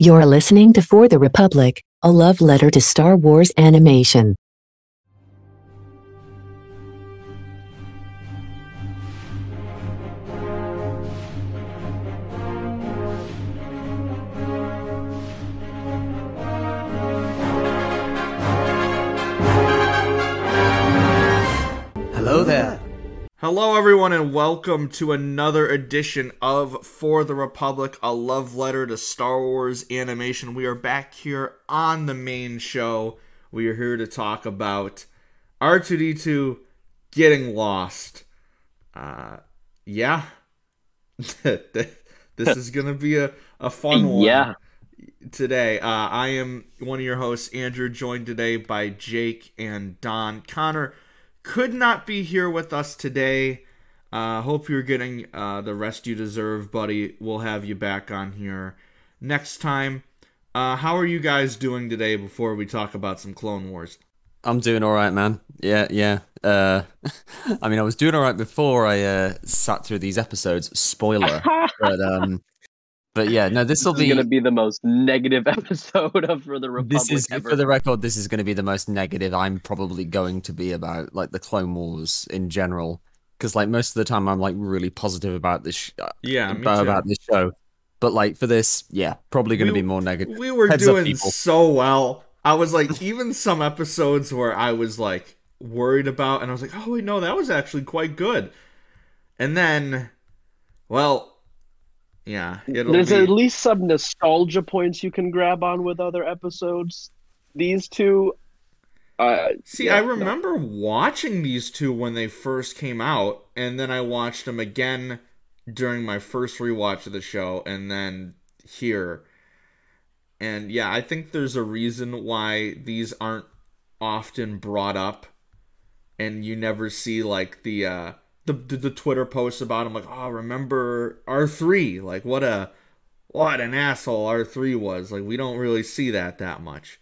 You're listening to For the Republic, a love letter to Star Wars animation. Hello, everyone, and welcome to another edition of For the Republic, a love letter to Star Wars animation. We are back here on the main show. We are here to talk about R2D2 getting lost. Uh, yeah. this is going to be a, a fun one Yeah. today. Uh, I am one of your hosts, Andrew, joined today by Jake and Don. Connor could not be here with us today. Uh, hope you're getting uh, the rest you deserve, buddy. We'll have you back on here next time. Uh, how are you guys doing today before we talk about some Clone Wars? I'm doing all right, man. Yeah, yeah. Uh, I mean, I was doing all right before I uh, sat through these episodes. Spoiler, but um, but yeah, no, this will is be. gonna be the most negative episode of For the Republic This is ever. for the record. This is going to be the most negative I'm probably going to be about like the Clone Wars in general, because like most of the time I'm like really positive about this sh- uh, Yeah, about, about this show, but like for this, yeah, probably going to be more negative. We were Heads doing people. so well. I was like, even some episodes where I was like worried about, and I was like, oh wait, no, that was actually quite good. And then, well, yeah, it'll There's be. at least some nostalgia points you can grab on with other episodes. These two, uh, See, yeah, I no. remember watching these two when they first came out, and then I watched them again during my first rewatch of the show, and then here. And yeah, I think there's a reason why these aren't often brought up, and you never see like the uh, the the, the Twitter posts about him, like, oh, remember R three? Like, what a what an asshole R three was. Like, we don't really see that that much.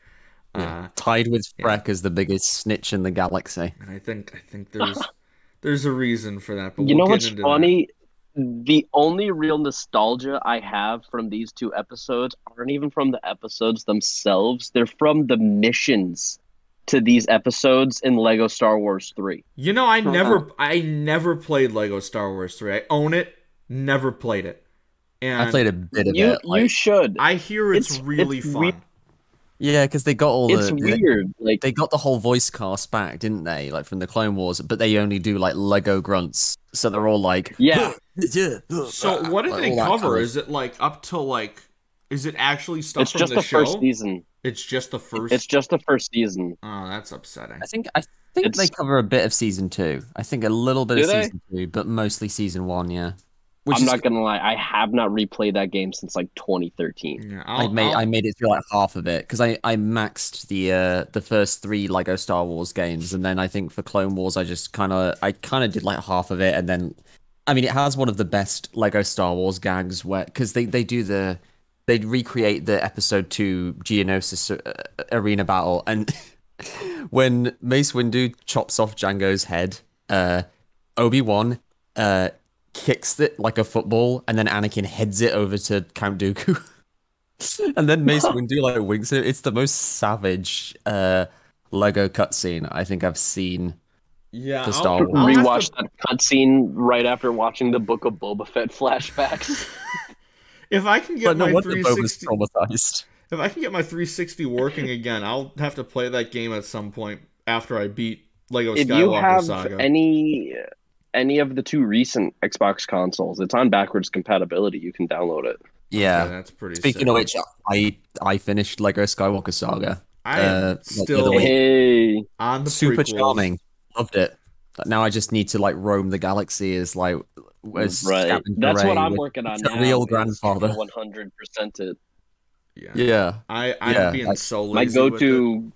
Uh, Tied with yeah. Freck as the biggest snitch in the galaxy. and I think I think there's there's a reason for that. But you we'll know get what's into funny? The only real nostalgia I have from these two episodes aren't even from the episodes themselves. They're from the missions to these episodes in Lego Star Wars 3. You know, I never I never played Lego Star Wars three. I own it, never played it, and I played a bit of You it. Like, you should. I hear it's, it's- really it's fun. weird. yeah, because they got all it's the they- weird. Like they got the whole voice cast back, didn't they? Like from the Clone Wars, but they only do like Lego grunts, so they're all like, Yeah. So what did like, they cover? kind of- Is it like up to like? Is it actually stuff it's from just the, the, show? first season. It's just the first. It's just the first season. Oh, that's upsetting. I think I think they cover a bit of season two. I think a little bit Do of they? season two, but mostly season one. Yeah, which I'm is not gonna lie, I have not replayed that game since like 2013. Yeah, I I'll, made I'll- I made it through like half of it because I I maxed the uh the first three Lego Star Wars games, and then I think for Clone Wars I just kind of I kind of did like half of it, and then I mean it has one of the best Lego Star Wars gags where because they they do the they recreate the episode two Geonosis uh, arena battle, and when Mace Windu chops off Django's head, uh Obi Wan uh kicks it like a football, and then Anakin heads it over to Count Dooku. and then Mace Windu like winks it. It's the most savage uh Lego cutscene I think I've seen. yeah, for I'll- Star Wars. I'll have to- that cutscene right after watching the Book of Boba Fett flashbacks. If I can get But no my wonder Boba's 360, traumatized. if I can get my 360 working again, I'll have to play that game at some point after I beat Lego if Skywalker you have Saga. any any of the two recent Xbox consoles, it's on backwards compatibility. You can download it. Yeah, Yeah. that's pretty. Speaking sick. of which, I I finished Lego Skywalker Saga. I uh, am like the still. Hey, on the Super prequels. charming. Loved it. Now I just need to like roam the galaxy as like as right. Scavenger That's what I'm working on The a now. real grandfather. 100% it. Yeah. Yeah. I I'm Yeah, being like- so My lazy. with it. go-to,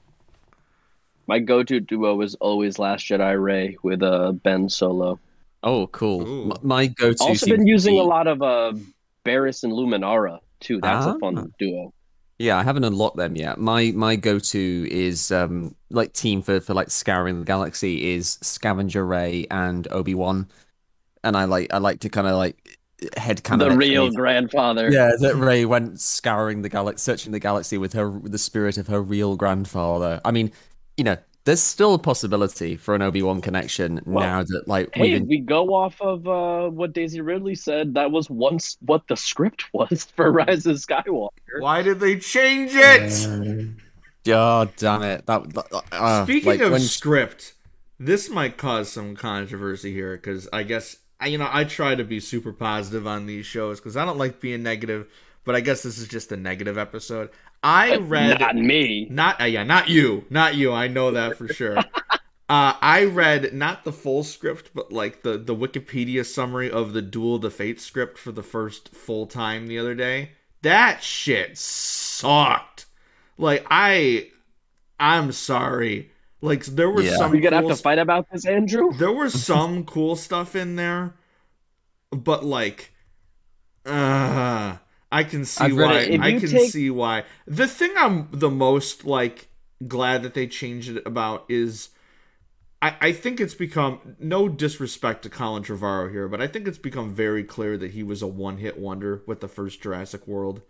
my go-to duo is always Last Jedi Rey with uh, Ben Solo. Oh, cool. M- My go-to. Also been using be- a lot of uh, Barris and Luminara too. That's Ah. a fun duo. Yeah, I haven't unlocked them yet. My my go-to is um like team for for like scouring the galaxy is Scavenger Rey and Obi Wan, and I like I like to kind of like head the real grandfather. Yeah, that Rey went scouring the galaxy, searching the galaxy with her with the spirit of her real grandfather. I mean, you know, there's still a possibility for an Obi Wan connection Well, now that like Hey, we've we go off of uh, what Daisy Ridley said, that was once what the script was for Rise of Skywalker. Why did they change it? Oh damn it! That, that- uh, Speaking like, of when- script, this might cause some controversy here because I guess I, you know I try to be super positive on these shows because I don't like being negative, but I guess this is just a negative episode. I read Not me. not uh, yeah, not you, not you. I know that for sure. uh, I read not the full script, but like the the Wikipedia summary of the Duel of the Fates script for the first full time the other day. That shit sucked. Like I, I'm sorry. Like there was Yeah. some. You're gonna cool have to fight about this, Andrew. there was some cool stuff in there, but like, uh, I can see why. I can take- see why. The thing I'm the most like glad that they changed it about is. I, I think it's become no disrespect to Colin Trevorrow here, but I think it's become very clear that he was a one-hit wonder with the first Jurassic World,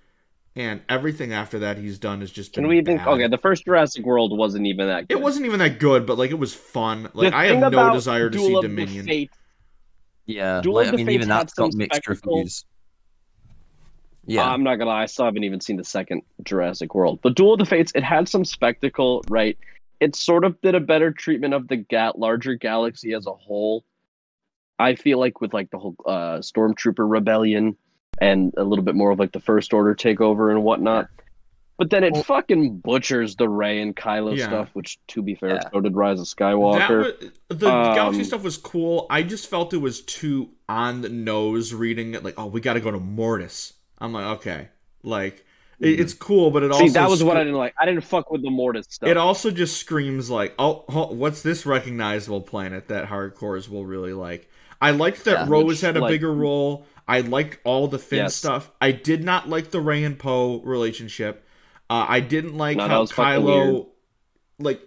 and everything after that he's done has just been. Can we even? bad. Okay, the first Jurassic World wasn't even that. Good. It wasn't even that good, but like it was fun. The Like I have no desire to Duel see of the Dominion. Fates yeah, Duel like, of I mean, Fates even had that's got mixed reviews. Yeah, I'm not gonna lie, I still haven't even seen the second Jurassic World. But Duel of the Fates, it had some spectacle, right? It sort of did a better treatment of the ga- larger galaxy as a whole. I feel like with like the whole uh, Stormtrooper rebellion and a little bit more of like the First Order takeover and whatnot. But then it Well- fucking butchers the Rey and Kylo Yeah. stuff, which to be fair, Yeah. so did Rise of Skywalker. That was, the galaxy Um, stuff was cool. I just felt it was too on the nose reading it. Like, oh, we got to go to Mortis. I'm like, okay, like it, it's cool, but it also See, that was what I didn't like. I didn't fuck with the Mortis stuff. It also just screams like, oh, oh, what's this recognizable planet that hardcores will really like? I liked that Yeah. Rose Which, had a like- bigger role. I liked all the Finn Yes. stuff. I did not like the Rey and Poe relationship. Uh, I didn't like No, how was Kylo, like,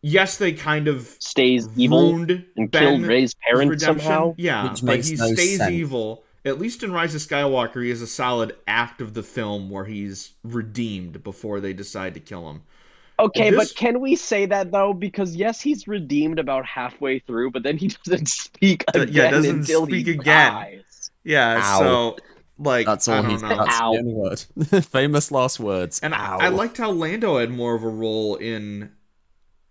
yes, they kind of stays evil and Ben killed Rey's parents redemption. somehow. Yeah, Which but he no stays sense. evil. At least in Rise of Skywalker, he is a solid act of the film where he's redeemed before they decide to kill him. Okay, This- but can we say that though? Because yes, he's redeemed about halfway through, but then he doesn't speak again yeah, doesn't until speak he again. dies. Yeah, Ow. so like that's I all don't he's. know. That's Ow. the only word. Famous last words. And Ow. I, I liked how Lando had more of a role in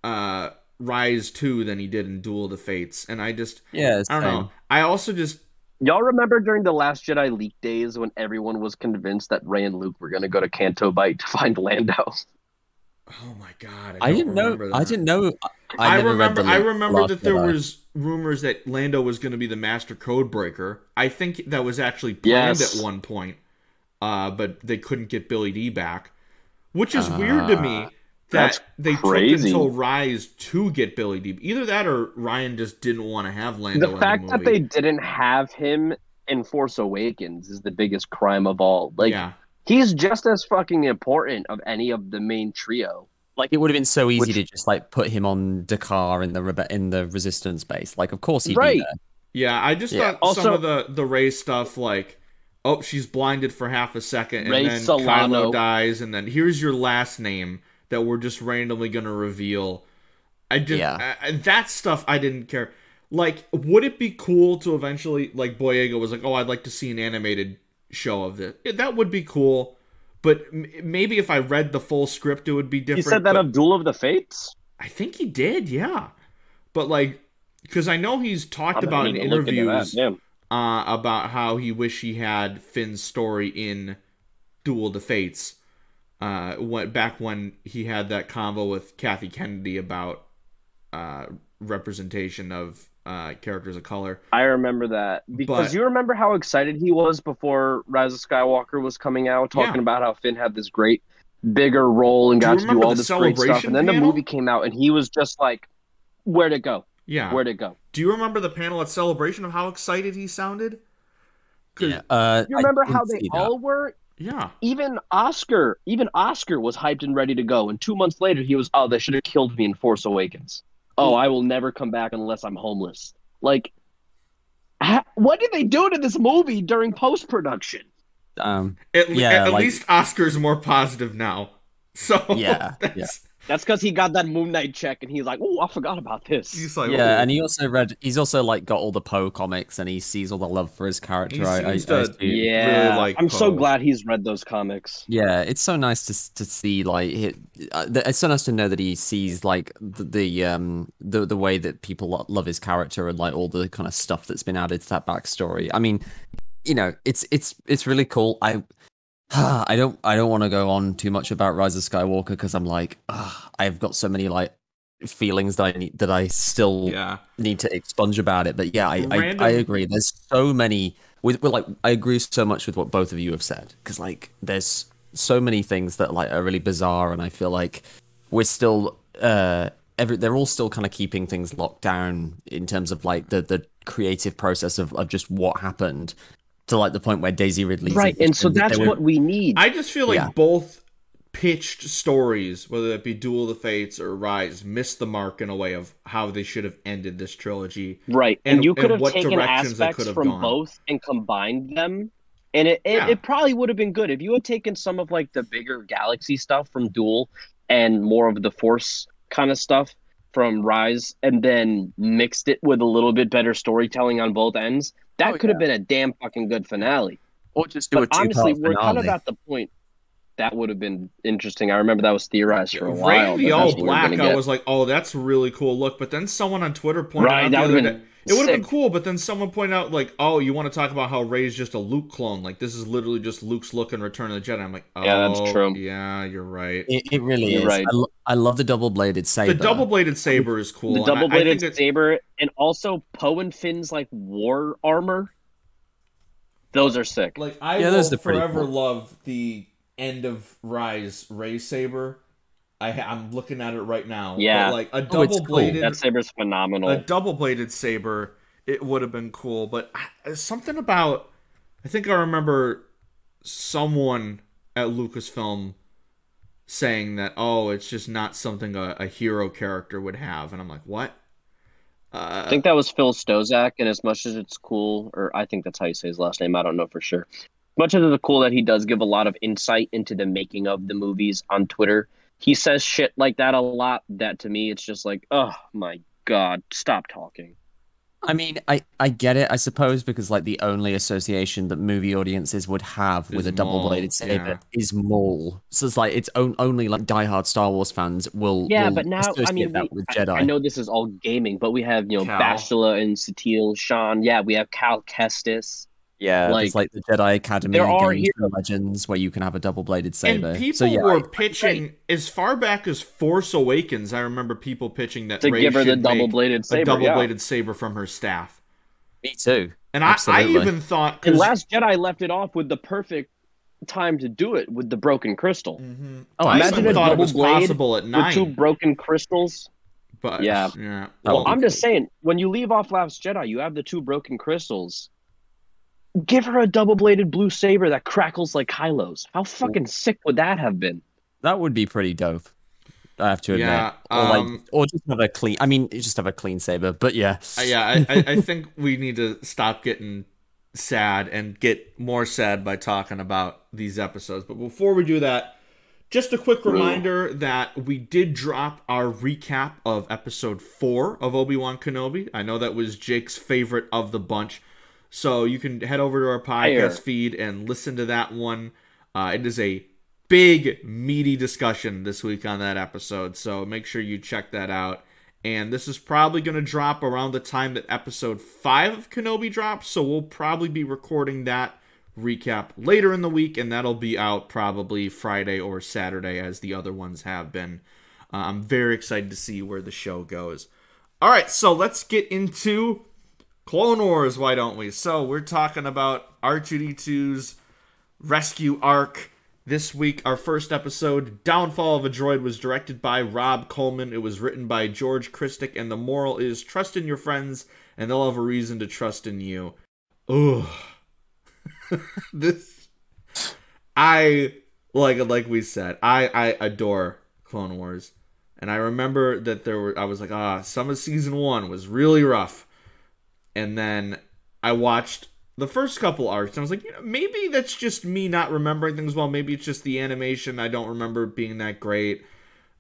uh Rise 2 than he did in Duel of the Fates. And I just Yeah, I don't same. know. I also just Y'all remember during the Last Jedi leak days when everyone was convinced that Rey and Luke were gonna go to Canto Bight to find Lando? oh my god, I don't didn't know. remember I didn't know. I, I, remember. I remember that there Jedi. was rumors that Lando was going to be the master code breaker. I think that was actually planned Yes. at one point, uh, but they couldn't get Billy Dee back, which is weird to me. That they crazy. took until Rise to get Billy Dee. Either that or Ryan just didn't want to have Lando. the in fact the that they didn't have him in Force Awakens is the biggest crime of all. Like yeah, he's just as fucking important of any of the main trio. Like it would have been so easy Which- to just like put him on D'Qar in the rebe- in the resistance base. Like, of course he'd Right. be there. yeah. I just Yeah. thought some Also- of the the Rey stuff, like, oh, she's blinded for half a second, and Rey then Solano. Kylo dies, and then here's your last name that we're just randomly gonna reveal. I just Yeah. I- I- that stuff I didn't care. Like, would it be cool to eventually like Boyega was like, oh, I'd like to see an animated show of this. That would be cool, but m- maybe if I read the full script, it would be different. He said that of Duel of the Fates. I think he did, yeah. But like, because I know he's talked I'm about in gonna look into that, interviews yeah. uh, about how he wish he had Finn's story in Duel of the Fates. Uh, went back when he had that convo with Kathy Kennedy about uh, representation of uh, characters of color. I remember that because But- you remember how excited he was before Rise of Skywalker was coming out, talking Yeah. about how Finn had this great bigger role and Do got to do all this great stuff. And then the movie came out, and he was just like, "Where'd it go? Yeah. Where'd it go?" Do you remember the panel at Celebration of how excited he sounded? Yeah. Uh, You remember didn't how they see that. all were? yeah. Even Oscar, even Oscar was hyped and ready to go. And two months later, he was, "Oh, they should have killed me in Force Awakens. Oh, I will never come back unless I'm homeless." Like, Ha- What did they do to this movie during post production? Um, At, le- Yeah, at like- least Oscar's more positive now. So Yeah, that's, yeah. That's because he got that Moon Knight check, and he's like, "Oh, I forgot about this." He's like, yeah, and he also read. He's also like got all the Poe comics, and he sees all the love for his character. He I, I, seems I to- assume. yeah, really like I'm so glad he's read those comics. Yeah, it's so nice to to see like he, uh, it's so nice to know that he sees like the, the um the the way that people love his character and like all the kind of stuff that's been added to that backstory. I mean, you know, it's it's it's really cool. I I don't I don't want to go on too much about Rise of Skywalker because I'm like ah, I've got so many like feelings that I need that I still yeah. need to expunge about it. But yeah, I I, I agree. There's so many with, with like I agree so much with what both of you have said because like there's so many things that like are really bizarre, and I feel like we're still uh every they're all still kind of keeping things locked down in terms of like the the creative process of of just what happened to like the point where Daisy Ridley Right, and so that's what we need. I just feel like Yeah. both pitched stories, whether that be Duel of the Fates or Rise, missed the mark in a way of how they should have ended this trilogy. Right, and- and, you and could have what taken directions aspects could have from gone. both and combined them, and it it, Yeah. it probably would have been good if you had taken some of like the bigger galaxy stuff from Duel and more of the Force kind of stuff from Rise, and then mixed it with a little bit better storytelling on both ends. That Oh, could have been a damn fucking good finale. or just do But a two honestly, we're kind of at the point that would have been interesting. I remember that was theorized for a Rey while. of that the All that's what we Black, I was like, oh, that's a really cool look. But then someone on Twitter pointed Right, out that the would've other been day. It would have been cool, but then someone pointed out, like, oh, you want to talk about how Rey's just a Luke clone? Like, this is literally just Luke's look in Return of the Jedi. I'm like, oh, Yeah, that's oh, true. Yeah, you're right. It, it really You're is. right. I, lo- I love the double bladed saber. The double bladed saber is cool. the and I- I double bladed saber, and also Poe and Finn's like war armor. Those are sick. Like I Yeah, will those are pretty forever cool. love the end of Rise Rey saber. I ha- I'm looking at it right now. Yeah. but like a Oh, it's double cool. bladed, that saber's phenomenal. a double bladed saber, it would have been cool. But I- something about, I think I remember someone at Lucasfilm saying that, oh, it's just not something a, a hero character would have, and I'm like, what? Uh, I think that was Phil Stozak, and as much as it's cool, or I think that's how you say his last name, I don't know for sure. Much as it's cool that he does give a lot of insight into the making of the movies on Twitter, he says shit like that a lot. That to me, it's just like, oh my god, stop talking. I mean, I, I get it, I suppose, because like the only association that movie audiences would have with a double bladed saber yeah. is Maul. So it's like it's on, only like diehard Star Wars fans will Yeah, will but now I mean, that we- with I- Jedi. I, know this is all gaming, but we have you know Cal. Bastila and Satil, Sean. Yeah, we have Cal Kestis. Yeah, there's like, like the Jedi Academy there are games heroes. for Legends where you can have a double bladed saber. And people so yeah, were I- pitching as far back as Force Awakens. I remember people pitching that To Rey give her the double-bladed a saber, double-bladed saber from her staff. me too. And I, I even thought And 'cause- Last Jedi left it off with the perfect time to do it with the broken crystal. Mhm. Oh, I imagine even a thought it double was blade possible at For nine. two broken crystals. but Yeah. yeah. That Well, I'm just saying, when you leave off Last Jedi, you have the two broken crystals. Give her a double bladed blue saber that crackles like Kylo's. How fucking sick would that have been? That would be pretty dope. I have to admit. Yeah, or like, um, or just have a clean. I mean, just have a clean saber. But yeah, Uh, yeah, I, I, I think we need to stop getting sad and get more sad by talking about these episodes. But before we do that, just a quick reminder that we did drop our recap of episode four of Obi Wan Kenobi. I know that was Jake's favorite of the bunch. So you can head over to our podcast feed and listen to that one. Uh, it is a big, meaty discussion this week on that episode. So make sure you check that out. And this is probably going to drop around the time that episode 5 of Kenobi drops. So we'll probably be recording that recap later in the week. And that'll be out probably Friday or Saturday, as the other ones have been. Uh, I'm very excited to see where the show goes. All right, so let's get into Clone Wars, why don't we? So we're talking about R2D2's rescue arc. This week, our first episode, Downfall of a Droid, was directed by Rob Coleman. It was written by George Krstic, and the moral is trust in your friends, and they'll have a reason to trust in you. Ugh. this, I like like we said, I I adore Clone Wars, and I remember that there were. I was like, ah, some of season one was really rough, and then I watched the first couple arcs and I was like, you know, maybe that's just me not remembering things well. Maybe it's just the animation. I don't remember being that great.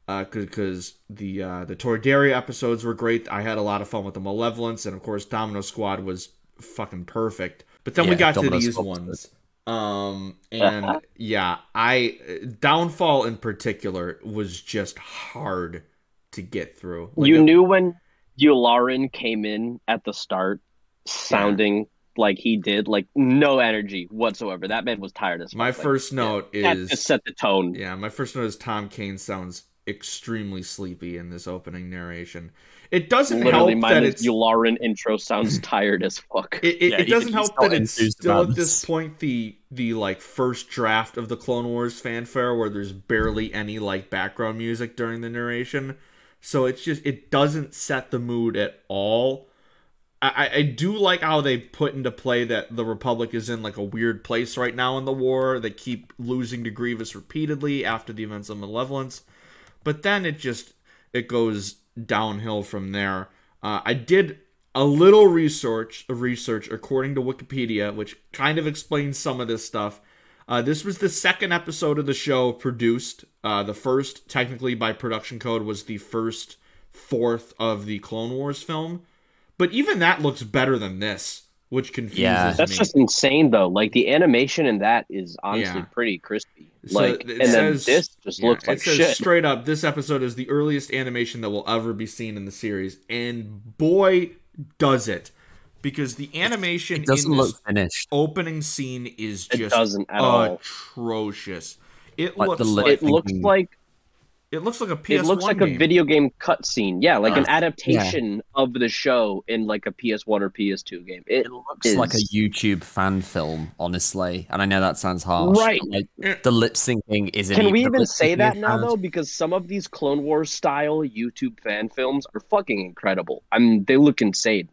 Because the uh, the Toydaria episodes were great. I had a lot of fun with the Malevolence, and of course, Domino Squad was fucking perfect. But then we got Domino to these Squad ones. Um and yeah, I Downfall in particular was just hard to get through. Like, you knew when Yularen came in at the start, sounding like he did, like no energy whatsoever. That man was tired as fuck. my Like, first note that is just set the tone. Yeah, my first note is Tom Kane sounds extremely sleepy in this opening narration. It doesn't Literally, help that that is it's Yularen intro sounds tired as fuck. it, it, Yeah, it doesn't help that it's still at this this. point the the like first draft of the Clone Wars fanfare where there's barely any like background music during the narration. So it's just it doesn't set the mood at all. I, I- do like how they put into play that the Republic is in like a weird place right now in the war. They keep losing to Grievous repeatedly after the events of Malevolence, but then it just it goes downhill from there. Uh, I did a little research, research according to Wikipedia, which kind of explains some of this stuff. Uh, this was the second episode of the show produced. Uh, the first, technically by production code, was the first fourth of the Clone Wars film. But even that looks better than this, which confuses Yeah. That's me. just insane, though. Like the animation in that is honestly Yeah. pretty crispy. So Like, it and says- then this just Yeah, looks like it says shit. straight up this episode is the earliest animation that will ever be seen in the series and boy does it because the animation It doesn't in this look finished. opening scene is It just doesn't at all. atrocious it Like looks like It looks like it looks like a PS1 it looks like game. a video game cutscene. Yeah, like an Uh, adaptation of the show in like a PS1 or PS2 game. It, It looks like a YouTube fan film, honestly. And I know that sounds harsh. Right. Like the lip syncing isn't. Can we even say that now bad. though? Because some of these Clone Wars style YouTube fan films are fucking incredible. I mean, they look insane.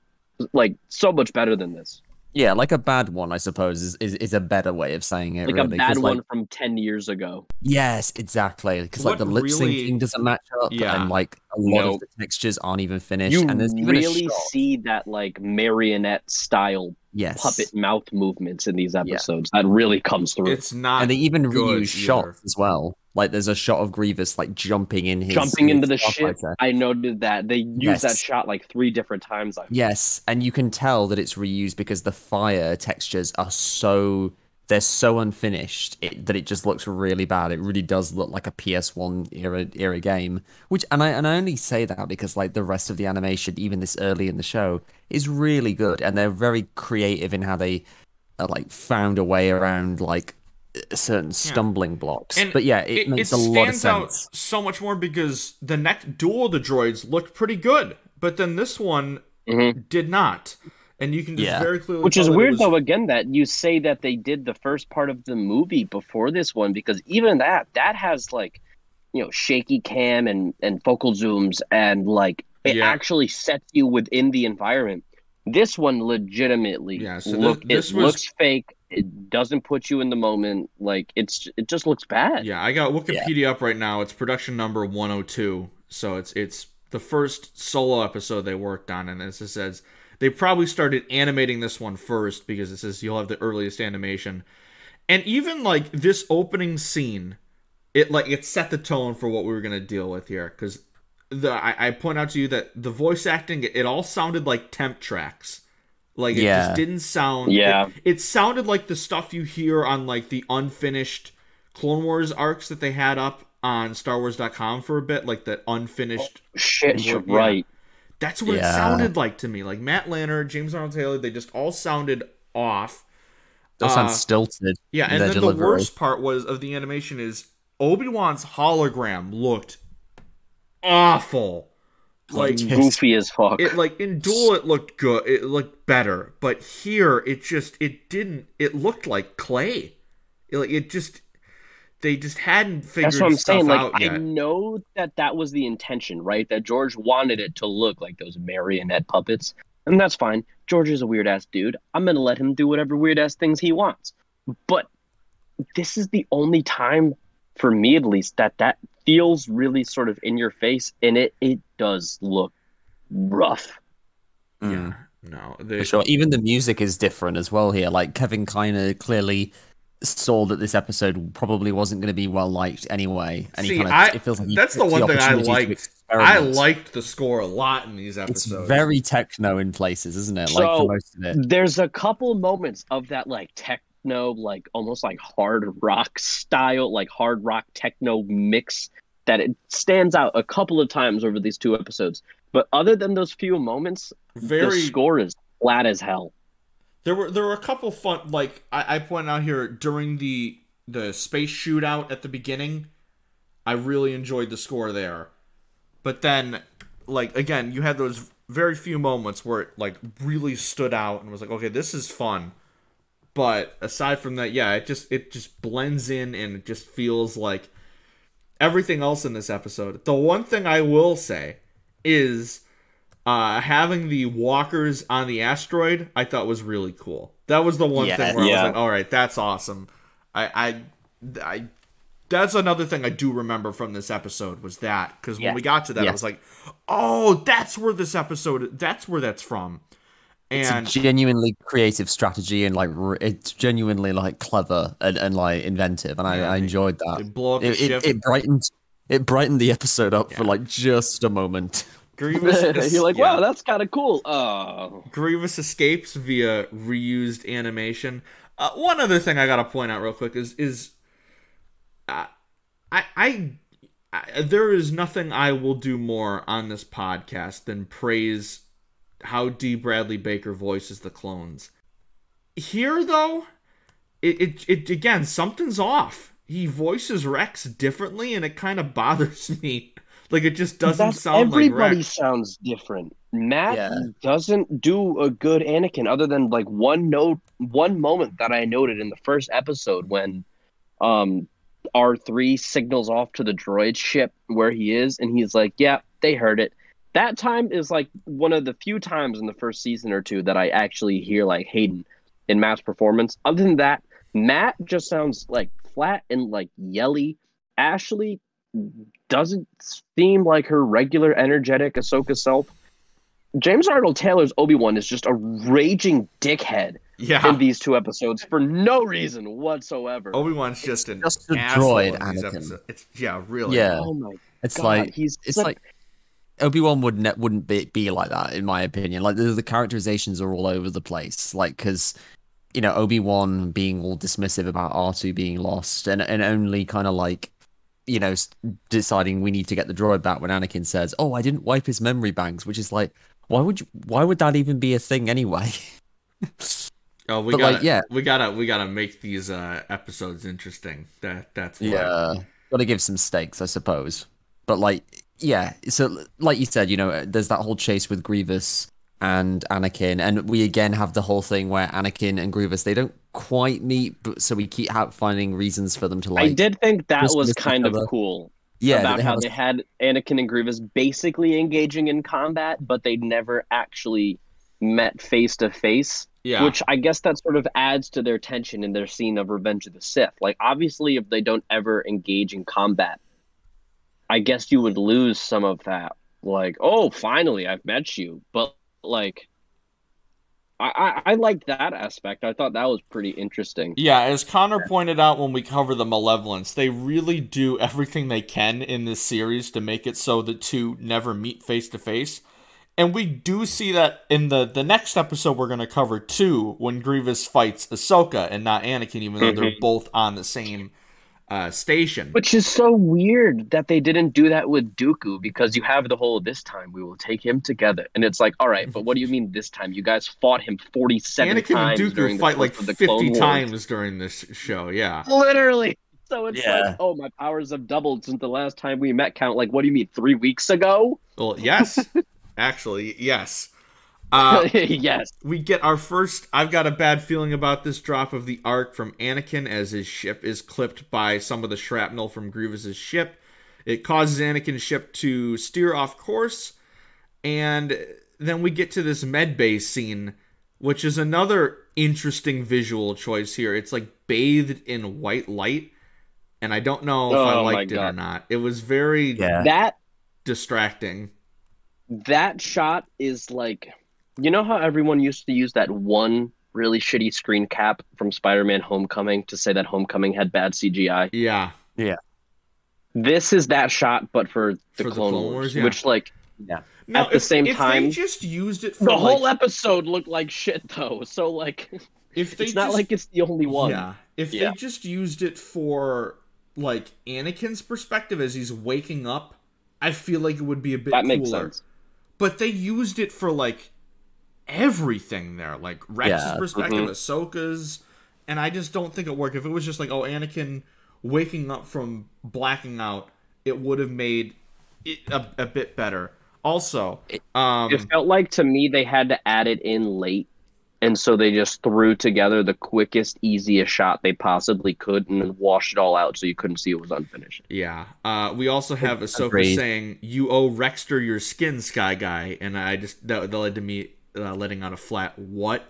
Like so much better than this. Yeah, like a bad one, I suppose, is, is, is a better way of saying it. Like really, a bad 'cause, like- one from ten years ago. Yes, exactly. Because like the lip really- syncing doesn't match up, Yeah. and like a lot Nope. of the textures aren't even finished. You and there's really a see that like marionette style yes, puppet mouth movements in these episodes. That really comes through. it's not and they even good reuse either. shots as well. Like there's a shot of Grievous like jumping in his Jumping into the ship. I noted that they used that shot like three different times. I Yes, and you can tell that it's reused because the fire textures are so they're so unfinished it, that it just looks really bad. It really does look like a PS1 era era game. Which and I and I only say that because like the rest of the animation, even this early in the show, is really good, and they're very creative in how they uh, like found a way around like certain stumbling blocks. And but yeah, it, makes a lot of stands out sense. so much more because the next duel of the droids looked pretty good, but then this one Mhm. did not, and you can just Yeah. very clearly. Which tell is weird was- though, again, that you say that they did the first part of the movie before this one, because even that, that has like, you know, shaky cam and, and focal zooms and like it Yeah. actually sets you within the environment. This one legitimately Yeah, so look this it was- looks fake. It doesn't put you in the moment. Like it's it just looks bad. Yeah, I got Wikipedia up right now. It's production number 102. So it's it's the first solo episode they worked on, and as it says, they probably started animating this one first because it says you'll have the earliest animation. And even like this opening scene, it like it set the tone for what we were gonna deal with here. Because the I, I point out to you that the voice acting it, it all sounded like temp tracks. Like it Yeah. just didn't sound Yeah. it, it sounded like the stuff you hear on like the unfinished Clone Wars arcs that they had up on StarWars.com for a bit, like the unfinished. Shit, you're Yeah. right. That's what it sounded like to me. Like Matt Lanter, James Arnold Taylor, they just all sounded off. Those sound uh, stilted. Yeah, and then delivery. the worst part was of the animation is Obi Wan's hologram looked awful. Like Goofy as fuck. it like in Duel it looked good. It looked better, but here it just it didn't. It looked like clay. It, like it just they just hadn't figured That's what I'm stuff saying. Like, out I yet. know that that was the intention, right? That George wanted it to look like those marionette puppets, and that's fine. George is a weird ass dude. I'm gonna let him do whatever weird ass things he wants. But this is the only time, for me at least, that that feels really sort of in your face, and it it does look rough. Mm. Yeah. no. For They, sure. Even the music is different as well here. Like Kevin kind of clearly saw that this episode probably wasn't going to be well liked anyway, and See, he kind I- of it feels like that's the took one thing I liked. I liked the score a lot in these episodes. It's episodes. very techno in places, isn't it? Like So- for most of it. There's a couple moments of that like techno, like almost like hard rock style, like hard rock techno mix that it stands out a couple of times over these two episodes. But other than those few moments, the score is flat as hell. There were there were a couple fun like I, I point out here during the the space shootout at the beginning. I really enjoyed the score there, but then like again you had those very few moments where it like really stood out and was like okay this is fun, but aside from that yeah it just it just blends in and it just feels like everything else in this episode. The one thing I will say is uh, having the walkers on the asteroid, I thought was really cool. That was the one Yeah, thing where I was like, "All right, that's awesome." I, I, I that's another thing I do remember from this episode was that because when we got to that, I was like, "Oh, that's where this episode. That's where that's from." And it's a genuinely creative strategy and like it's genuinely like clever and, and like inventive, and I, Yeah, I they- enjoyed that. they blow up the It, it, ship. it brightened it brightened the episode up for like just a moment. Grievous, is- You're like, yeah. wow, that's kind of cool. Oh, Grievous escapes via reused animation. Uh, one other thing I gotta point out real quick is is uh, I, I I there is nothing I will do more on this podcast than praise how D. Bradley Baker voices the clones. Here though, it it, it again something's off. He voices Rex differently, and it kind of bothers me. Like it just doesn't That's- sound like everybody Rex. sounds different. Matt Yeah. doesn't do a good Anakin, other than like one note, one moment that I noted in the first episode when, um, R three signals off to the droid ship where he is, and he's like, "Yeah, they heard it." That time is like one of the few times in the first season or two that I actually hear like Hayden in Matt's performance. Other than that, Matt just sounds like flat and like yelly. Ashley doesn't seem like her regular energetic Ahsoka self. James Arnold Taylor's Obi Wan is just a raging dickhead Yeah, in these two episodes for no reason whatsoever. Obi Wan's just an just a asshole droid, in these Anakin. It's yeah, really. Yeah, oh my it's god, like he's it's such- like Obi Wan would ne- wouldn't be, be like that in my opinion. Like the, the characterizations are all over the place. Like because you know Obi Wan being all dismissive about R two being lost and and only kind of like you know deciding we need to get the droid back when Anakin says, "Oh, I didn't wipe his memory banks," which is like why would you, why would that even be a thing anyway? Oh, we But, gotta, like, yeah. we gotta, we gotta make these uh, episodes interesting. That that's why. Yeah, got to give some stakes, I suppose. But like, yeah. So, like you said, you know, there's that whole chase with Grievous and Anakin, and we again have the whole thing where Anakin and Grievous they don't quite meet, but so we keep out finding reasons for them to like. I did think that was kind of cool yeah, about they how a- they had Anakin and Grievous basically engaging in combat, but they never actually met face to face. Yeah. Which I guess that sort of adds to their tension in their scene of Revenge of the Sith. Like, obviously, if they don't ever engage in combat, I guess you would lose some of that. Like, oh, finally, I've met you. But, like, I, I, I liked that aspect. I thought that was pretty interesting. Yeah, as Connor pointed out when we cover the Malevolence, they really do everything they can in this series to make it so the two never meet face to face. And we do see that in the the next episode we're going to cover too, when Grievous fights Ahsoka and not Anakin, even though they're mm-hmm. both on the same uh, station. Which is so weird that they didn't do that with Dooku because you have the whole this time we will take him together. And it's like, all right, but what do you mean this time? You guys fought him 47 Anakin times and during Dooku the fight course like 50 times during this show, yeah. Literally. So it's Yeah. like, oh, my powers have doubled since the last time we met count. Like, what do you mean, three weeks ago? Well, yes. Actually, yes. Uh, yes. we get our first I've got a bad feeling about this drop of the arc from Anakin as his ship is clipped by some of the shrapnel from Grievous's ship. It causes Anakin's ship to steer off course and then we get to this med bay scene which is another interesting visual choice here. It's like bathed in white light and I don't know if I Oh my liked it or not. It was very yeah. That distracting. that shot is like You know how everyone used to use that one really shitty screen cap from Spider-Man: Homecoming to say that Homecoming had bad CGI? Yeah. Yeah. This is that shot, but for the, For the Clone, Clone Wars, Wars, yeah. which like Now, At the if- same if time, they just used it for the like, whole episode looked like shit though. So like, if they it's not like it's the only one. Yeah. If Yeah. they just used it for like Anakin's perspective as he's waking up, I feel like it would be a bit that makes cooler. sense. But they used it for like everything there, like Rex's Yeah, perspective, mhm. Ahsoka's, and I just don't think it worked. If it was just like, oh, Anakin waking up from blacking out, it would have made it a, a bit better. Also, um, It felt like to me they had to add it in late, and so they just threw together the quickest, easiest shot they possibly could, and then washed it all out so you couldn't see it was unfinished. Yeah. Uh, we also have Ahsoka Agreed. saying, "You owe Rexster your skin, Sky Guy," and I just that, that led to me uh, letting out a flat what.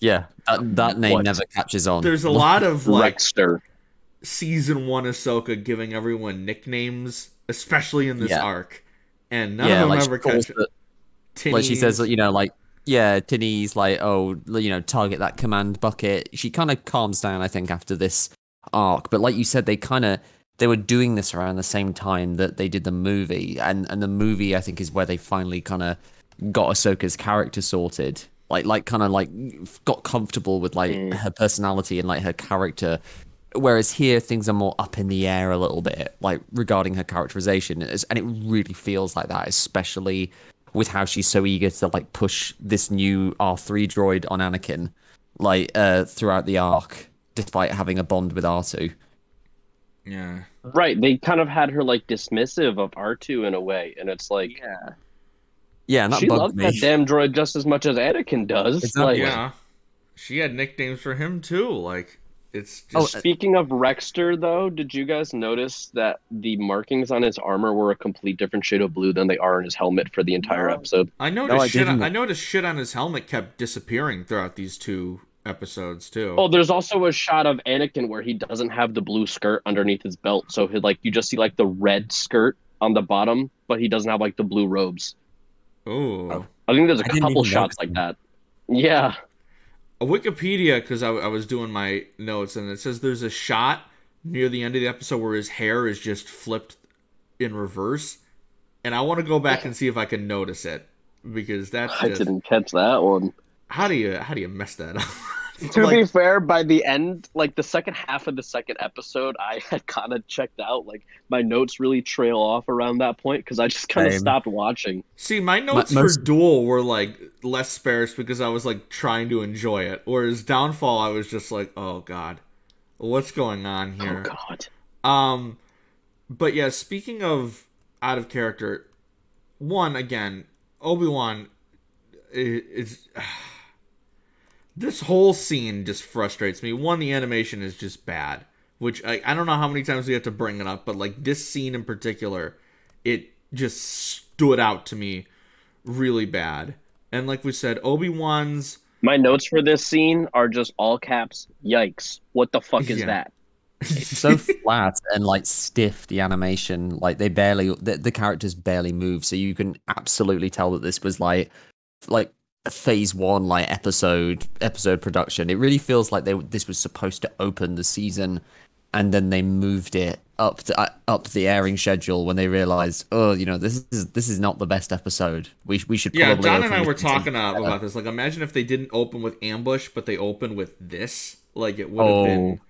Yeah, that, that name What? never catches on. There's a lot of like Rexster. season one Ahsoka giving everyone nicknames, especially in this Yeah. arc, and none yeah, of them like ever she, calls catch the- like she says, you know, like yeah, Tinny's like, oh, you know, target that command bucket. She kind of calms down, I think, after this arc. But like you said, they kind of they were doing this around the same time that they did the movie, and and the movie, I think, is where they finally kind of got Ahsoka's character sorted. Like, like, kind of like got comfortable with like Mm. her personality and like her character. Whereas here, things are more up in the air a little bit, like regarding her characterization, and it really feels like that, especially with how she's so eager to like push this new R3 droid on Anakin, like uh, throughout the arc, despite having a bond with R2. yeah. Right, they kind of had her like dismissive of R2 in a way, and it's like Yeah, yeah, and that she loves me. that damn droid just as much as Anakin does. Exactly. Like, Yeah. She had nicknames for him too. Like it's Oh, just uh, Speaking of Rexster, though, did you guys notice that the markings on his armor were a complete different shade of blue than they are in his helmet for the entire No. episode? I noticed No, I shit. On, didn't. I noticed shit on his helmet kept disappearing throughout these two episodes too. Oh, there's also a shot of Anakin where he doesn't have the blue skirt underneath his belt, so he, like you just see like the red skirt on the bottom, but he doesn't have like the blue robes. Ooh. I think there's a I couple shots like that. Yeah, a Wikipedia because I, I was doing my notes and it says there's a shot near the end of the episode where his hair is just flipped in reverse, and I want to go back and see if I can notice it because that's I didn't catch that one. how do you how do you mess that up? To Like, be fair, by the end, like the second half of the second episode, I had kind of checked out. Like my notes really trail off around that point because I just kind of stopped watching. see, my notes most- for Duel were like less sparse because I was like trying to enjoy it, whereas Downfall I was just like, oh god, what's going on here? Oh God. Um, but yeah, speaking of out of character, one again, Obi Wan is. This whole scene just frustrates me. One, the animation is just bad, which I, I don't know how many times we have to bring it up, but like this scene in particular, it just stood out to me really bad. And like we said, Obi Wan's My notes for this scene are just all caps. Yikes! What the fuck is Yeah. that? so flat and like stiff the animation like they barely the, the characters barely move so you can absolutely tell that this was like like a phase one like episode episode production it really feels like they this was supposed to open the season and then they moved it up to, uh, up the airing schedule when they realized oh you know this is this is not the best episode we, we should Yeah, John and I were talking uh, better." about this. Like, imagine if they didn't open with ambush, but they opened with this. Like, it would have oh been.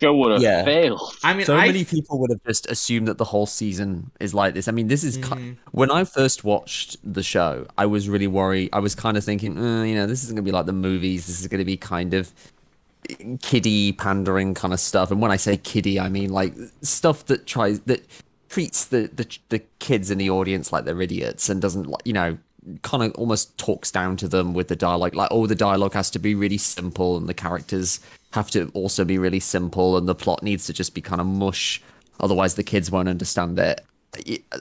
Joe would have Yeah. failed. I mean, so I many people would have just assumed that the whole season is like this. I mean, this is ki- Mhm. when I first watched the show, I was really worried. I was kind of thinking, uh, you know, this is going to be like the movies. This is going to be kind of kiddie pandering kind of stuff. And when I say kiddie, I mean like stuff that tries that treats the the, the kids in the audience like they're idiots and doesn't you know kind of almost talks down to them with the dialogue like oh the dialogue has to be really simple and the characters have to also be really simple and the plot needs to just be kind of mush otherwise the kids won't understand it.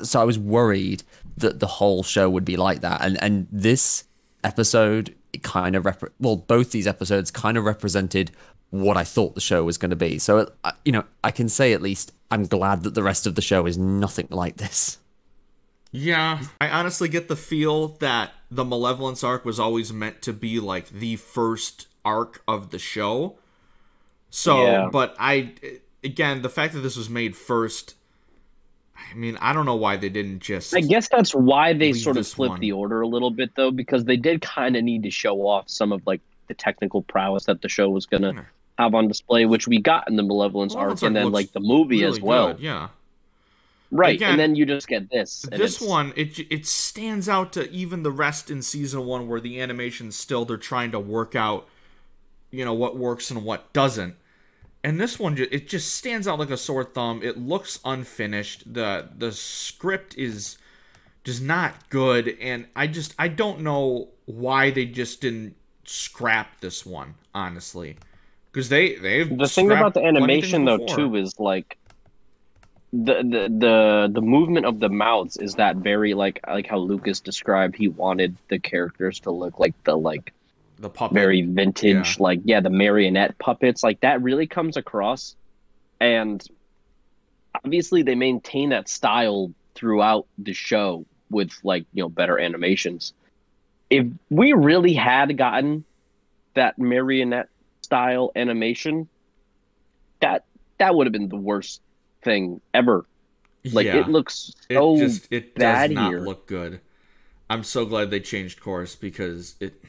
So i was worried that the whole show would be like that and and this episode kind of rep- well both these episodes kind of represented what i thought the show was going to be. So uh, you know i can say at least i'm glad that the rest of the show is nothing like this Yeah, I honestly get the feel that the Malevolence arc was always meant to be like the first arc of the show. So, Yeah. but I, again, the fact that this was made first, I mean, I don't know why they didn't just. I guess that's why they sort of flipped one. the order a little bit, though, because they did kind of need to show off some of like the technical prowess that the show was gonna Yeah. have on display, which we got in the Malevolence Malevolence arc, and then like the movie really as well. good, Yeah. Right, Again, and then you just get this. this one it it stands out to even the rest in season one where the animation still they're trying to work out you know what works and what doesn't. And this one it just stands out like a sore thumb. It looks unfinished. The the script is just not good and i just i don't know why they just didn't scrap this one honestly. Because they they've the thing about the animation though too is like the, the the the movement of the mouths is that very like like how Lucas described he wanted the characters to look like the like the puppet. very vintage Yeah. like yeah the marionette puppets like that really comes across. And obviously they maintain that style throughout the show with like you know better animations. If we really had gotten that marionette style animation that that would have been the worst thing ever like Yeah. it looks it so just it does bad not here. look good. I'm so glad they changed course because it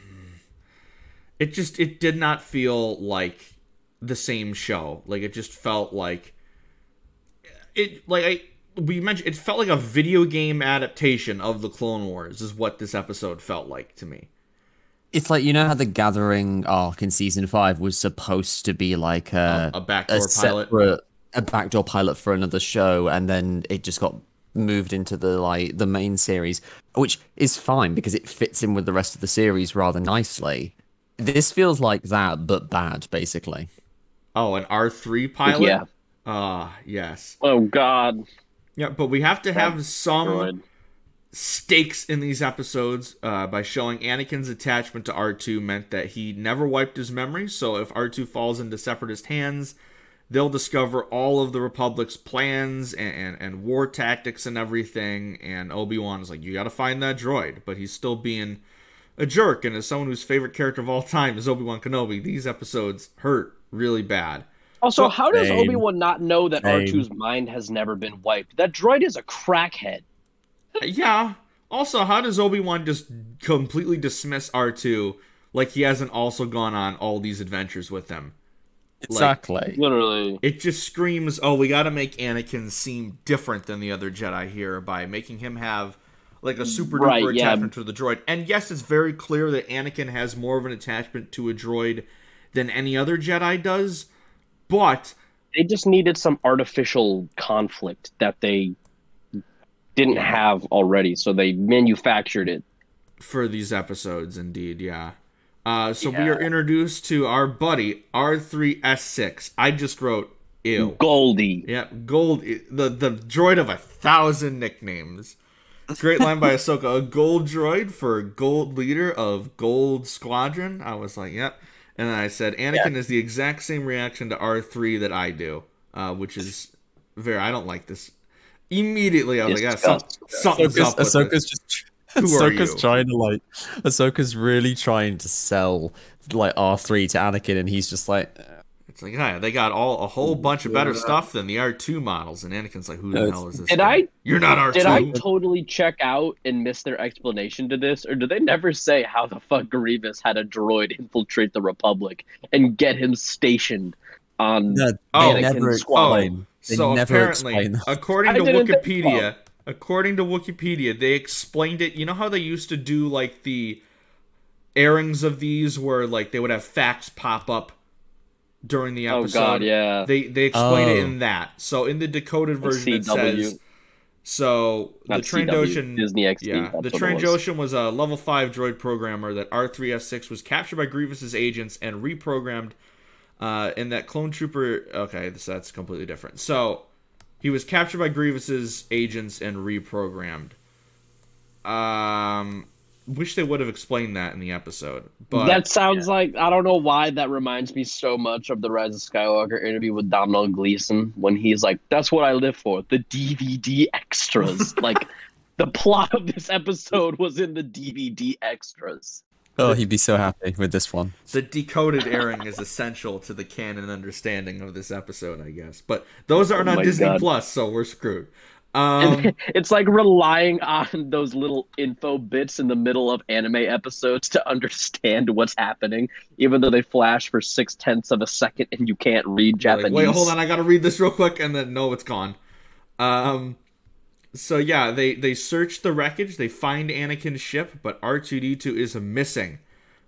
it just it did not feel like the same show. Like it just felt like it like I we mentioned it felt like a video game adaptation of the Clone Wars is what this episode felt like to me. It's like you know how the Gathering arc in season five was supposed to be like a a backdoor a pilot. separate, a backdoor pilot for another show, and then it just got moved into the like the main series, which is fine because it fits in with the rest of the series rather nicely. This feels like that, but bad, basically. Oh, an R3 pilot? yeah Ah, yes. oh god Yeah, but we have to have some droid. stakes in these episodes uh, by showing Anakin's attachment to R2 meant that he never wiped his memory. So if R2 falls into separatist hands, they'll discover all of the Republic's plans and, and, and war tactics and everything. And Obi Wan is like, you got to find that droid. But he's still being a jerk. And as someone whose favorite character of all time is Obi Wan Kenobi, these episodes hurt really bad. Also, how does Obi Wan not know that R2's mind has never been wiped? That droid is a crackhead. Yeah. Also, how does Obi Wan just completely dismiss R2 like he hasn't also gone on all these adventures with them? Exactly. Literally. It just screams, oh, we got to make Anakin seem different than the other Jedi here by making him have like a super duper Right, yeah. attachment to the droid. And yes, it's very clear that Anakin has more of an attachment to a droid than any other Jedi does, but They just needed some artificial conflict that they didn't have already, so they manufactured it. for these episodes, indeed, yeah. Uh, so we are introduced to our buddy R3S6. I just wrote ew. Goldie. Yeah, gold. The the droid of a thousand nicknames. Great line by Ahsoka. A gold droid for gold leader of Gold Squadron. I was like, yep. And then I said, Anakin is the exact same reaction to R three that I do, uh, which is very. I don't like this. Immediately, I was It's like, yeah, some, disgusting. something's up with Ahsoka's this. just Who Ahsoka's trying to like Ahsoka's really trying to sell like R three to Anakin, and he's just like, eh. It's like, yeah, they got all a whole bunch of better stuff than the R two models, and Anakin's like, who the hell is this? Did guy? I- You're not R two. Did I totally check out and miss their explanation to this, or do they never say how the fuck Grievous had a droid infiltrate the Republic and get him stationed on? no, Oh. never squad. explain. Oh, they so never apparently, explain according to didn't think- Wikipedia, according to Wikipedia, they explained it. You know how they used to do like the airings of these, where like they would have facts pop up during the episode. Oh god, yeah. They they explain it Oh. in that. So in the decoded version, it says. So the Not CW, Trandoshan, Disney XD, yeah, the what it was. Trandoshan was a level five droid programmer that R3S6 was captured by Grievous's agents and reprogrammed. Uh, and that clone trooper, okay, so that's completely different. So he was captured by Grievous's agents and reprogrammed. Um, wish they would have explained that in the episode, but that sounds like I don't know why that reminds me so much of the Rise of Skywalker interview with Domhnall Gleeson when he's like, "That's what I live for, the DVD extras." like the plot of this episode was in the DVD extras. Oh, he'd be so happy with this one. The decoded airing is essential to the canon understanding of this episode, I guess. But those aren't Oh on Disney God. Plus, so we're screwed. Um, it's like relying on those little info bits in the middle of anime episodes to understand what's happening, even though they flash for six tenths of a second and you can't read like, Japanese. Wait, hold on, I gotta read this real quick, and then no, it's gone. Um, so yeah, they they search the wreckage, they find Anakin's ship, but R two D two is missing.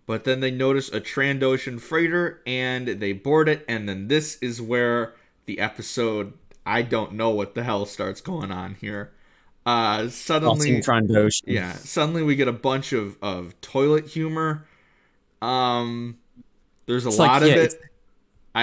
But then they notice a Trandoshan freighter, and they board it, and then this is where the episode I don't know what the hell starts going on here. Uh, suddenly, yeah, suddenly we get a bunch of of toilet humor. Um, there's a It's lot like, of yeah, it.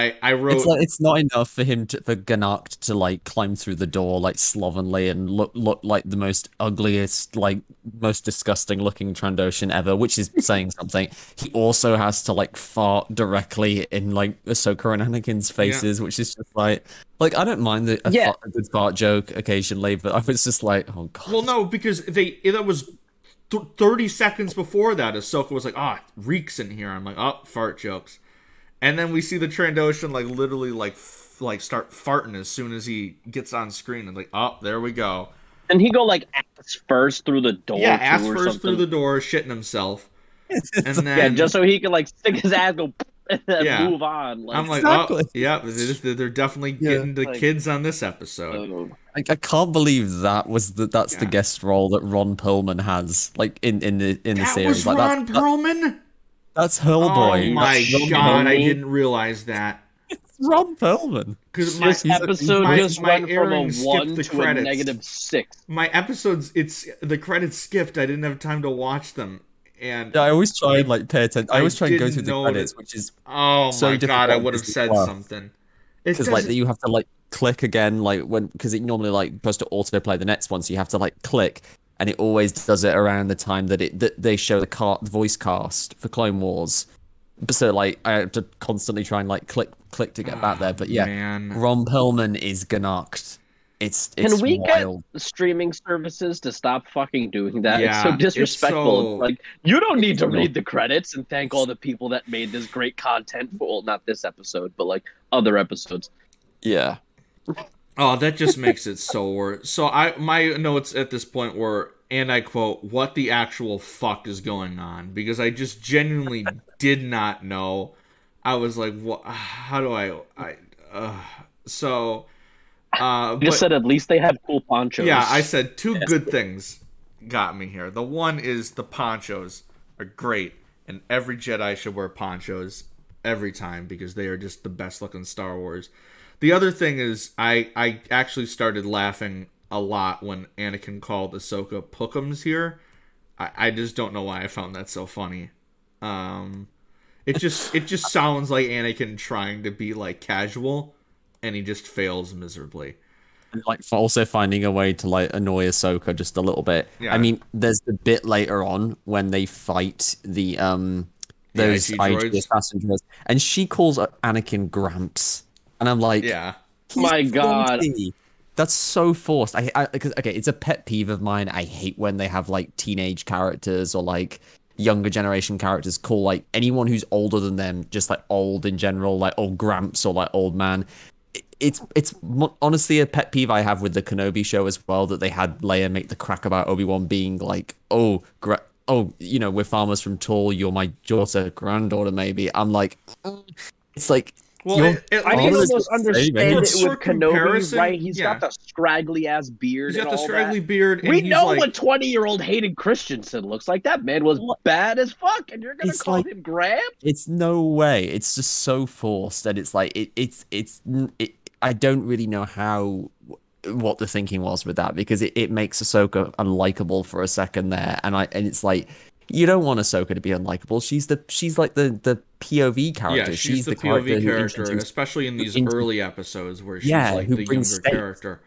It's- I I wrote It's like it's not enough for him to for Gha Nachkt to like climb through the door like slovenly and look look like the most ugliest, like most disgusting looking Trandoshan ever, which is saying something. He also has to like fart directly in like Ahsoka and Anakin's faces, which is just like like I don't mind the, a, Yeah. fart, a good fart joke occasionally, but I was just like, oh god. Well, no, because they that was th- thirty seconds before that. Ahsoka was like, "Ah, it reeks in here." I'm like, "Oh, fart jokes," and then we see the Trandoshan like literally like f- like start farting as soon as he gets on screen, and like, "Oh, there we go." And he go like ass first through the door. yeah, ass first something. through the door, shitting himself, and then Yeah, just so he can like stick his ass, go and Yeah. move on. Like, I'm like, oh, Exactly. "Oh, yeah, they're, they're definitely Yeah. getting the Like- kids on this episode." oh. Like, I can't believe that was the that's the guest role that Ron Perlman has, like in in the in the that series. was like, Ron that, that- Perlman. That's oh Hellboy. Oh my That's Ron god, I didn't realize that. It's Ron Perlman. Because my, This episode my- just my went from a airing one the to credits. a negative six. my episodes it's the credits skipped i didn't have time to watch them and Yeah, I always try and like pay attention. I I always try and go didn't through the credits, that- which is oh so my god i would have said it's- something it because like you have to like click again, like when because it normally like goes to autoplay the next one, so you have to like click, and it always does it around the time that it that they show the car the voice cast for Clone Wars. But So like I have to constantly try and like click click to get back there. But yeah, man Ron Perlman is Gha Nachkt. It's it's Can we wild. get streaming services to stop fucking doing that? it's Yeah, so it's disrespectful. so- Like you don't need to read the credits and thank all the people that made this great content. For, well, not this episode, but like other episodes. Yeah. Oh that just makes it so worse so i my notes at this point were and i quote what the actual fuck is going on because i just genuinely did not know i was like what how do i i uh, so uh You but- said at least they have cool ponchos. Yeah, I said two good things got me here. The one is the ponchos are great, and every Jedi should wear ponchos every time because they are just the best looking Star Wars. The other thing is I I actually started laughing a lot when Anakin called Ahsoka Pookums here. I, I just don't know why I found that so funny. Um it just it just sounds like Anakin trying to be like casual and he just fails miserably. And, like also finding a way to like annoy Ahsoka just a little bit. Yeah. I mean, there's the bit later on when they fight the um those IG IG, droids. and she calls Anakin Gramps, and I'm like, Yeah. My God. 20." That's so forced. I, I because okay, it's a pet peeve of mine. I hate when they have like teenage characters or like younger generation characters call like anyone who's older than them just like old in general, like old Gramps or like old man. It's it's honestly a pet peeve I have with the Kenobi show as well that they had Leia make the crack about Obi Wan being like, oh, gra- oh, you know, we're farmers from Tall. You're my daughter, granddaughter, maybe. I'm like, mm. it's like Well, You're- it, it I All can almost is understand it with Kenobi, comparison, right? He's yeah. got the scraggly ass beard. he's got and the all straggly that. beard, and We he's know like, what twenty-year-old Hayden Christensen looks like. That man was bad as fuck, and you're gonna call like- him Graham? it's no way it's just so forced and it's like it, it's it's it, i don't really know how what the thinking was with that because it, it makes ahsoka unlikable for a second there and i and it's like you don't want ahsoka to be unlikable she's the she's like the the pov character yeah, she's, the, character POV who character, introduced- especially in these intro- early episodes where she's Yeah, like who the brings younger stakes. character.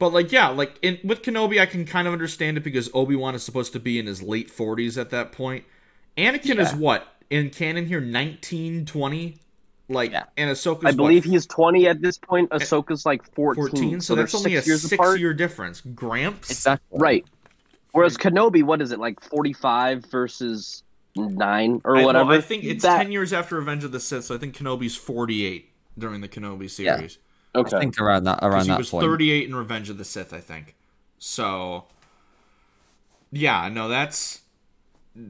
But like, yeah, like in with Kenobi, I can kind of understand it because Obi Wan is supposed to be in his late forties at that point. Anakin is what in canon here, nineteen, twenty, like, Yeah. and Ahsoka's I believe what, he's twenty at this point. Eh, Ahsoka's like fourteen, So, they're that's only a six years six apart. year difference. Gramps, exactly Right. Whereas Kenobi, what is it like forty five versus nine or I- well, whatever? I, think it's That- ten years after Revenge of the Sith, so I think Kenobi's forty-eight during the Kenobi Yeah. series. Okay. I think around that around Because he that was point. 38 in Revenge of the Sith, I think. So, yeah, no, that's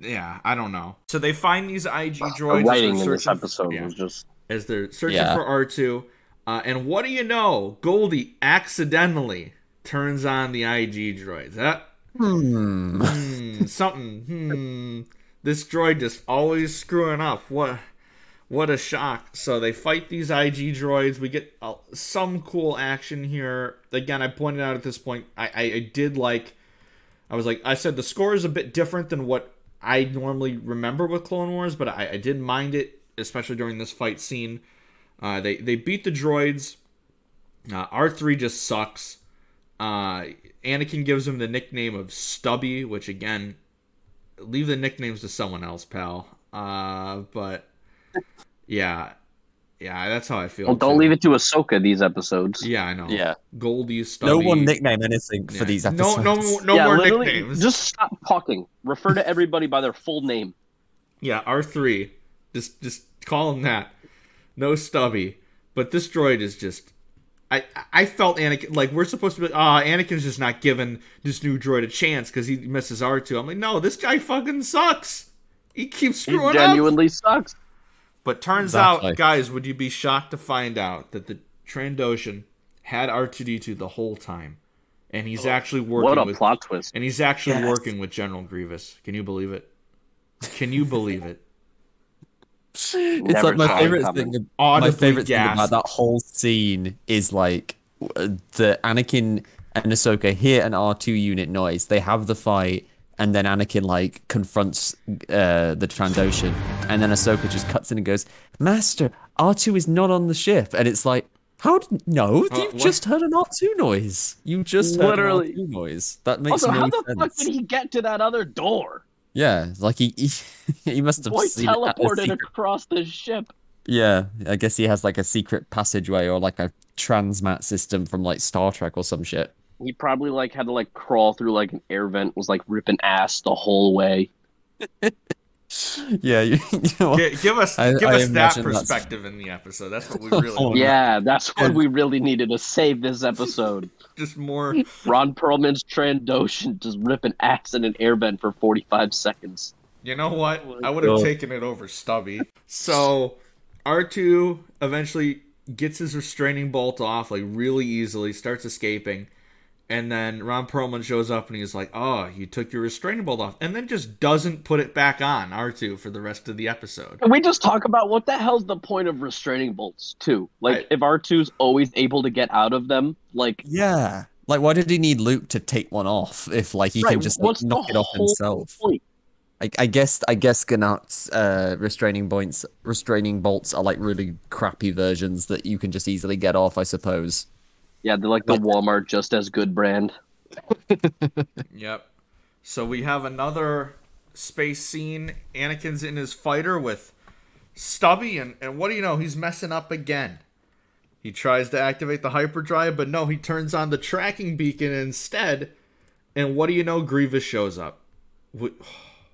yeah, I don't know. So they find these IG The droids as writing they're in this searching- episode yeah, was just as they're searching Yeah. for R two, uh, and what do you know? Goldie accidentally turns on the IG droids. That Hmm. hmm, something. Hmm. This droid just always screwing up. What? What a shock! So they fight these IG droids. We get uh, some cool action here. Again, I pointed out at this point, I, I, I did like. I was like, I said the score is a bit different than what I normally remember with Clone Wars, but I, I didn't mind it, especially during this fight scene. Uh, they they beat the droids. Uh, R three just sucks. Uh, Anakin gives him the nickname of Stubby, which again, leave the nicknames to someone else, pal. Uh, but yeah, yeah, that's how I feel. well, don't too. leave it to Ahsoka these episodes. Yeah, I know. Yeah. Goldie, Stubby. No one nickname anything Yeah. for these episodes. no, no yeah, more nicknames. Just stop talking. Refer to everybody by their full name. Yeah, R three. Just just call him that. No stubby. But this droid is just I I felt Anakin like we're supposed to be ah Anakin's just not giving this new droid a chance because he misses R two. I'm like, no, this guy fucking sucks. He keeps He screwing up. genuinely sucks. But turns Exactly. out, guys, would you be shocked to find out that the Trandoshan had R two D two the whole time, and he's actually working What a with plot twist. and he's actually Yes. working with General Grievous. Can you believe it? Can you believe it? It's Never like my favorite coming. thing. My Audibly favorite thing about that whole scene is like uh, the Anakin and Ahsoka hear an R two unit noise. They have the fight, and then Anakin like confronts uh, the Trandoshan, and then Ahsoka just cuts in and goes, "Master, R two is not on the ship," and it's like. How did no? Uh, You've what? just heard an R2 noise. You just heard Literally. an R2 noise. That makes Also, no how the sense. fuck did he get to that other door? Yeah, like he he, he must have Boy seen it at a teleported secret across the ship. Yeah, I guess he has like a secret passageway or like a transmat system from like Star Trek or some shit. He probably like had to like crawl through like an air vent, was like ripping ass the whole way. Yeah, you, you know what? Give us I- give I us that imagine that's- perspective in the episode. That's what we really Oh. Yeah, that's what we really needed to save this episode. Just more. Ron Perlman's Trandoshan just ripping ass in an air vent for 45 seconds. You know what? Oh I would have God. taken it over Stubby. So R two eventually gets his restraining bolt off like really easily, starts escaping, and then Ron Perlman shows up and he's like, "Oh, you took your restraining bolt off," and then just doesn't put it back on R two for the rest of the episode. Can we just talk about what the hell's the point of restraining bolts, too? Like, I- if R2's always able to get out of them, like, Yeah, like why did he need Luke to take one off if like he right, can just like, knock it off himself? point? I, I guess I guess Gha Nachkt's uh, restraining points, restraining bolts are like really crappy versions that you can just easily get off. I suppose. Yeah, they're like the Walmart just as good brand. Yep. So we have another space scene. Anakin's in his fighter with Stubby, and, and what do you know? He's messing up again. He tries to activate the hyperdrive, but no, he turns on the tracking beacon instead. And what do you know? Grievous shows up.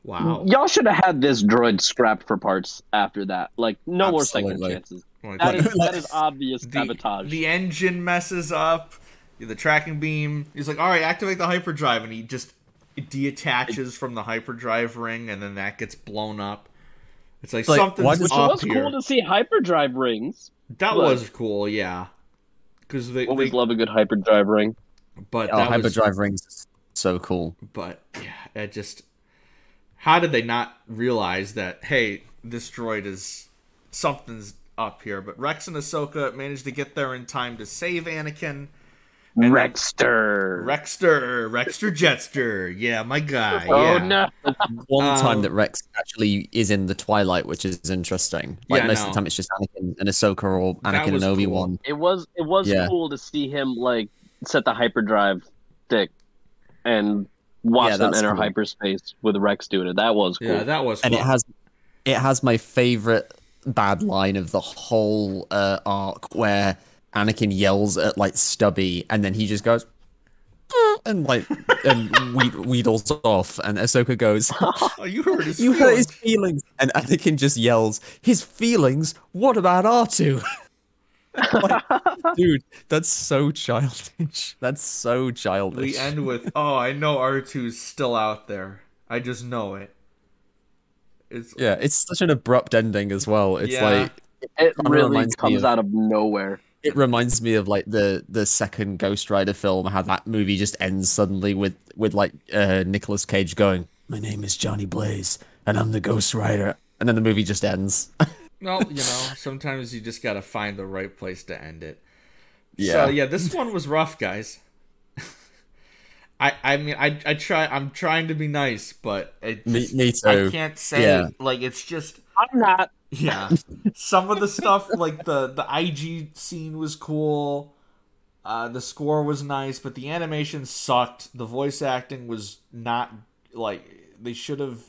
Wow. Y'all should have had this droid scrapped for parts after that. Like, no more second chances. Like, that, is, that is obvious the, sabotage. the engine messes up. The tracking beam. He's like, all right, activate the hyperdrive, and he just detaches from the hyperdrive ring, and then that gets blown up. It's like, Like, something's why does- Which up was here. cool to see hyperdrive rings. That Look. was cool, yeah. Because they, Always they- love a good hyperdrive ring. but Oh, that was, hyperdrive rings, so cool. but yeah, it just. How did they not realize that? Hey, this droid is something's up here. But Rex and Ahsoka managed to get there in time to save Anakin. then- Rexter. Rexter, Rexter Jetster, yeah, my guy. Oh yeah. no! One Um, time that Rex actually is in the Twilight, which is interesting. Like Yeah, most no. of the time, it's just Anakin and Ahsoka or Anakin and cool. Obi Wan. It was it was Yeah. cool to see him like set the hyperdrive stick and watch Yeah, them enter cool. hyperspace with Rex doing it. That was cool. Yeah, that was. and it has it has my favorite bad line of the whole uh, arc where Anakin yells at like Stubby and then he just goes "Mm," and like and weed, wheedles off, and Ahsoka goes, Oh, you hurt his "You hurt his feelings. feelings," and Anakin just yells, "His feelings? What about R 2 Dude, that's so childish. That's so childish. We end with, "Oh, I know R2's still out there. I just know it." It's yeah, it's such an abrupt ending as well. It's Yeah. like It Kinda really comes of- out of nowhere. it reminds me of like the the second Ghost Rider film, how that movie just ends suddenly with with like uh Nicolas Cage going, "My name is Johnny Blaze, and I'm the Ghost Rider," and then the movie just ends. well, you know, sometimes you just gotta find the right place to end it. Yeah. So yeah, this one was rough, guys. I I mean I I try I'm trying to be nice, but it Me- just, me I too. can't say Yeah. like it's just I'm not. yeah. Some of the stuff like the the IG scene was cool. Uh, the score was nice, but the animation sucked. The voice acting was not like they should have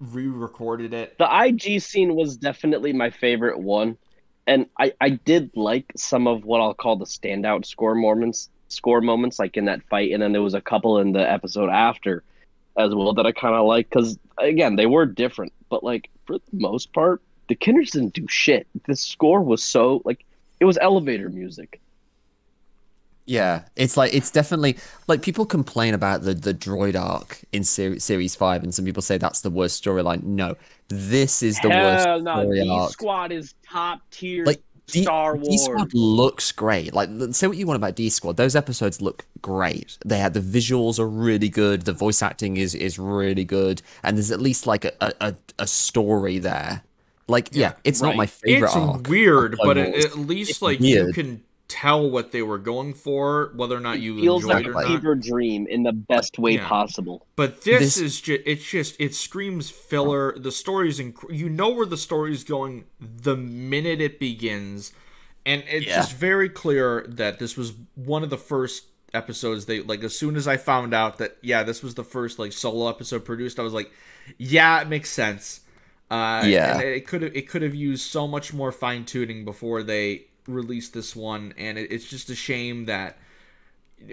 re-recorded it. The IG scene was definitely my favorite one, and I I did like some of what I'll call the standout score moments. Score moments like in that fight, and then there was a couple in the episode after as well that I kind of like because again they were different, but like for the most part, the Kiners didn't do shit. The score was so like it was elevator music. Yeah, it's like it's definitely like people complain about the the droid arc in ser- series five, and some people say that's the worst storyline. No, this is the worst Hell no, story arc. Squad is top tier Like, D- Star D Wars. Squad looks great. Like, say what you want about D Squad, those episodes look great. They had the visuals are really good. The voice acting is is really good, and there's at least like a a, a, story there. Like, yeah, it's not my favorite it's arc. weird, but it, at least It's like you can tell what they were going for, whether or not you feels enjoyed like it or not. fever dream in the best way Yeah. possible. But this, This- is just it's just it screams filler. The story's inc- you know where the story's going the minute it begins, and it's Yeah. just very clear that this was one of the first episodes they like as soon as I found out that yeah this was the first like solo episode produced I was like yeah it makes sense uh Yeah. it could have it could have used so much more fine tuning before they released this one and it, it's just a shame that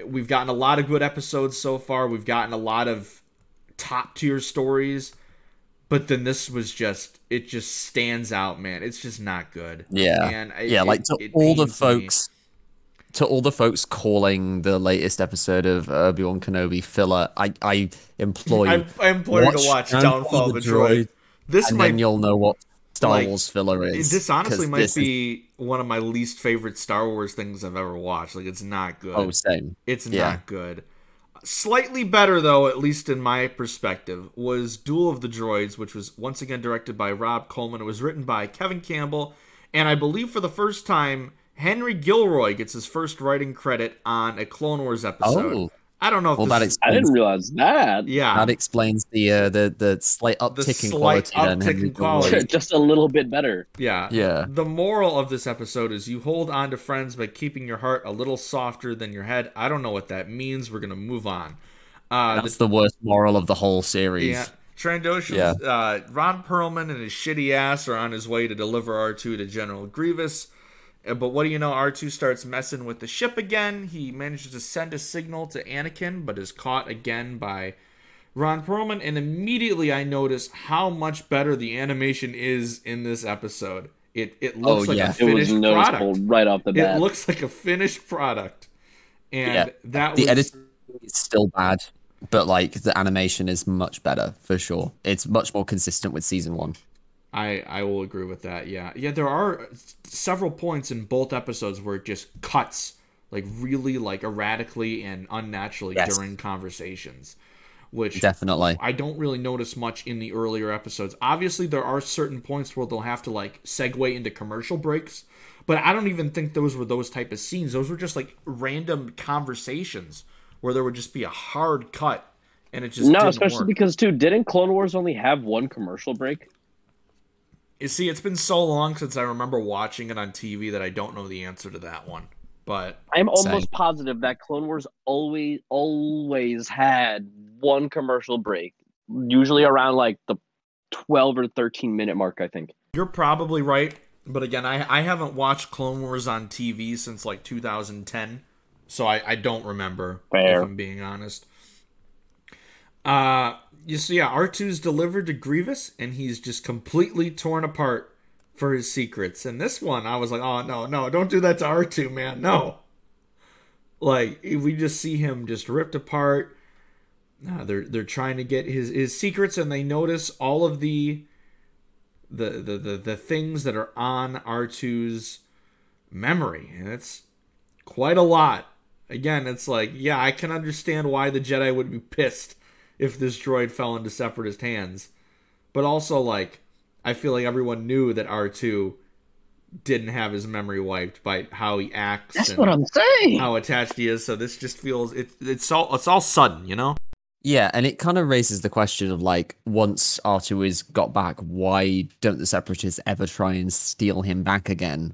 we've gotten a lot of good episodes so far. We've gotten a lot of top tier stories, but then this was just it just stands out, man. It's just not good. Yeah. and it- yeah, like to all the pains me. folks, to all the folks calling the latest episode of Obi Wan Kenobi filler, I I implore you, I, I implore you to watch Downfall of a Droid. This and might then you'll know what Star like, Wars filler is. this honestly might this is- be one of my least favorite Star Wars things I've ever watched. Like it's not good. oh, same. It's Yeah. not good. Slightly better, though, at least in my perspective, was Duel of the Droids, which was once again directed by Rob Coleman. It was written by Kevin Campbell, and I believe for the first time, Henry Gilroy gets his first writing credit on a Clone Wars episode. Oh, I don't know if well, this that is- I didn't realize that. yeah, that explains the uh, the the slight uptick in slight quality. then, uptick in quality. Just a little bit better. yeah, Yeah. The moral of this episode is you hold on to friends by keeping your heart a little softer than your head. I don't know what that means. We're gonna move on. Uh, the That's the worst moral of the whole series. Yeah. Trandoshan's, Yeah. uh, Ron Perlman and his shitty ass are on his way to deliver R2 to General Grievous. Uh, But what do you know? R2 starts messing with the ship again. He manages to send a signal to Anakin, but is caught again by Ron Perlman. And immediately I notice how much better the animation is in this episode. It it looks Oh, like yeah. a It It was finished product. right off the bat. It looks like a finished product. And Yeah. that The was edit is still bad, but like the animation is much better for sure. It's much more consistent with season one. I I will agree with that. Yeah, yeah. There are several points in both episodes where it just cuts like really like erratically and unnaturally Yes. during conversations, which Definitely. I don't really notice much in the earlier episodes. Obviously, there are certain points where they'll have to like segue into commercial breaks, but I don't even think those were those type of scenes. Those were just like random conversations where there would just be a hard cut, and it just no, didn't especially work. because too, didn't Clone Wars only have one commercial break? You see, it's been so long since I remember watching it on TV that I don't know the answer to that one. But I'm Same. almost positive that Clone Wars always always had one commercial break, usually around like the 12 or 13 minute mark, I think. you're probably right. But again, I I haven't watched Clone Wars on TV since like 2010. so I, I don't remember Fair. if I'm being honest. Uh, you see, yeah, R2's delivered to Grievous, and he's just completely torn apart for his secrets. And this one, I was like, oh no, no, don't do that to R2, man, no. Like we just see him just ripped apart. Uh, they're they're trying to get his his secrets, and they notice all of the the the the, the things that are on R2's memory, and it's quite a lot. Again, it's like, yeah, I can understand why the Jedi would be pissed if this droid fell into separatist hands. But also like I feel like everyone knew that R2 didn't have his memory wiped by how he acts That's and what I'm saying. how attached he is, so this just feels it, it's all it's all sudden, you know? Yeah, and it kind of raises the question of like, once R2 is got back, why don't the Separatists ever try and steal him back again?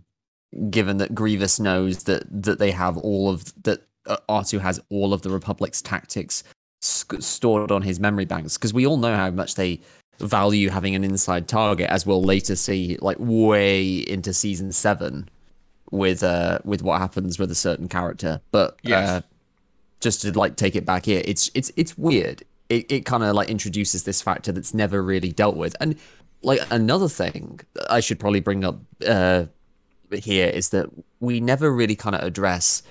Given that Grievous knows that that they have all of that, uh, R2 has all of the Republic's tactics sc- stored on his memory banks, because we all know how much they value having an inside target, as we'll later see, like way into season seven, with uh with what happens with a certain character. But Yes. uh, just to like take it back here, it's it's it's weird. It it kind of like introduces this factor that's never really dealt with, and like another thing I should probably bring up uh here is that we never really kind of address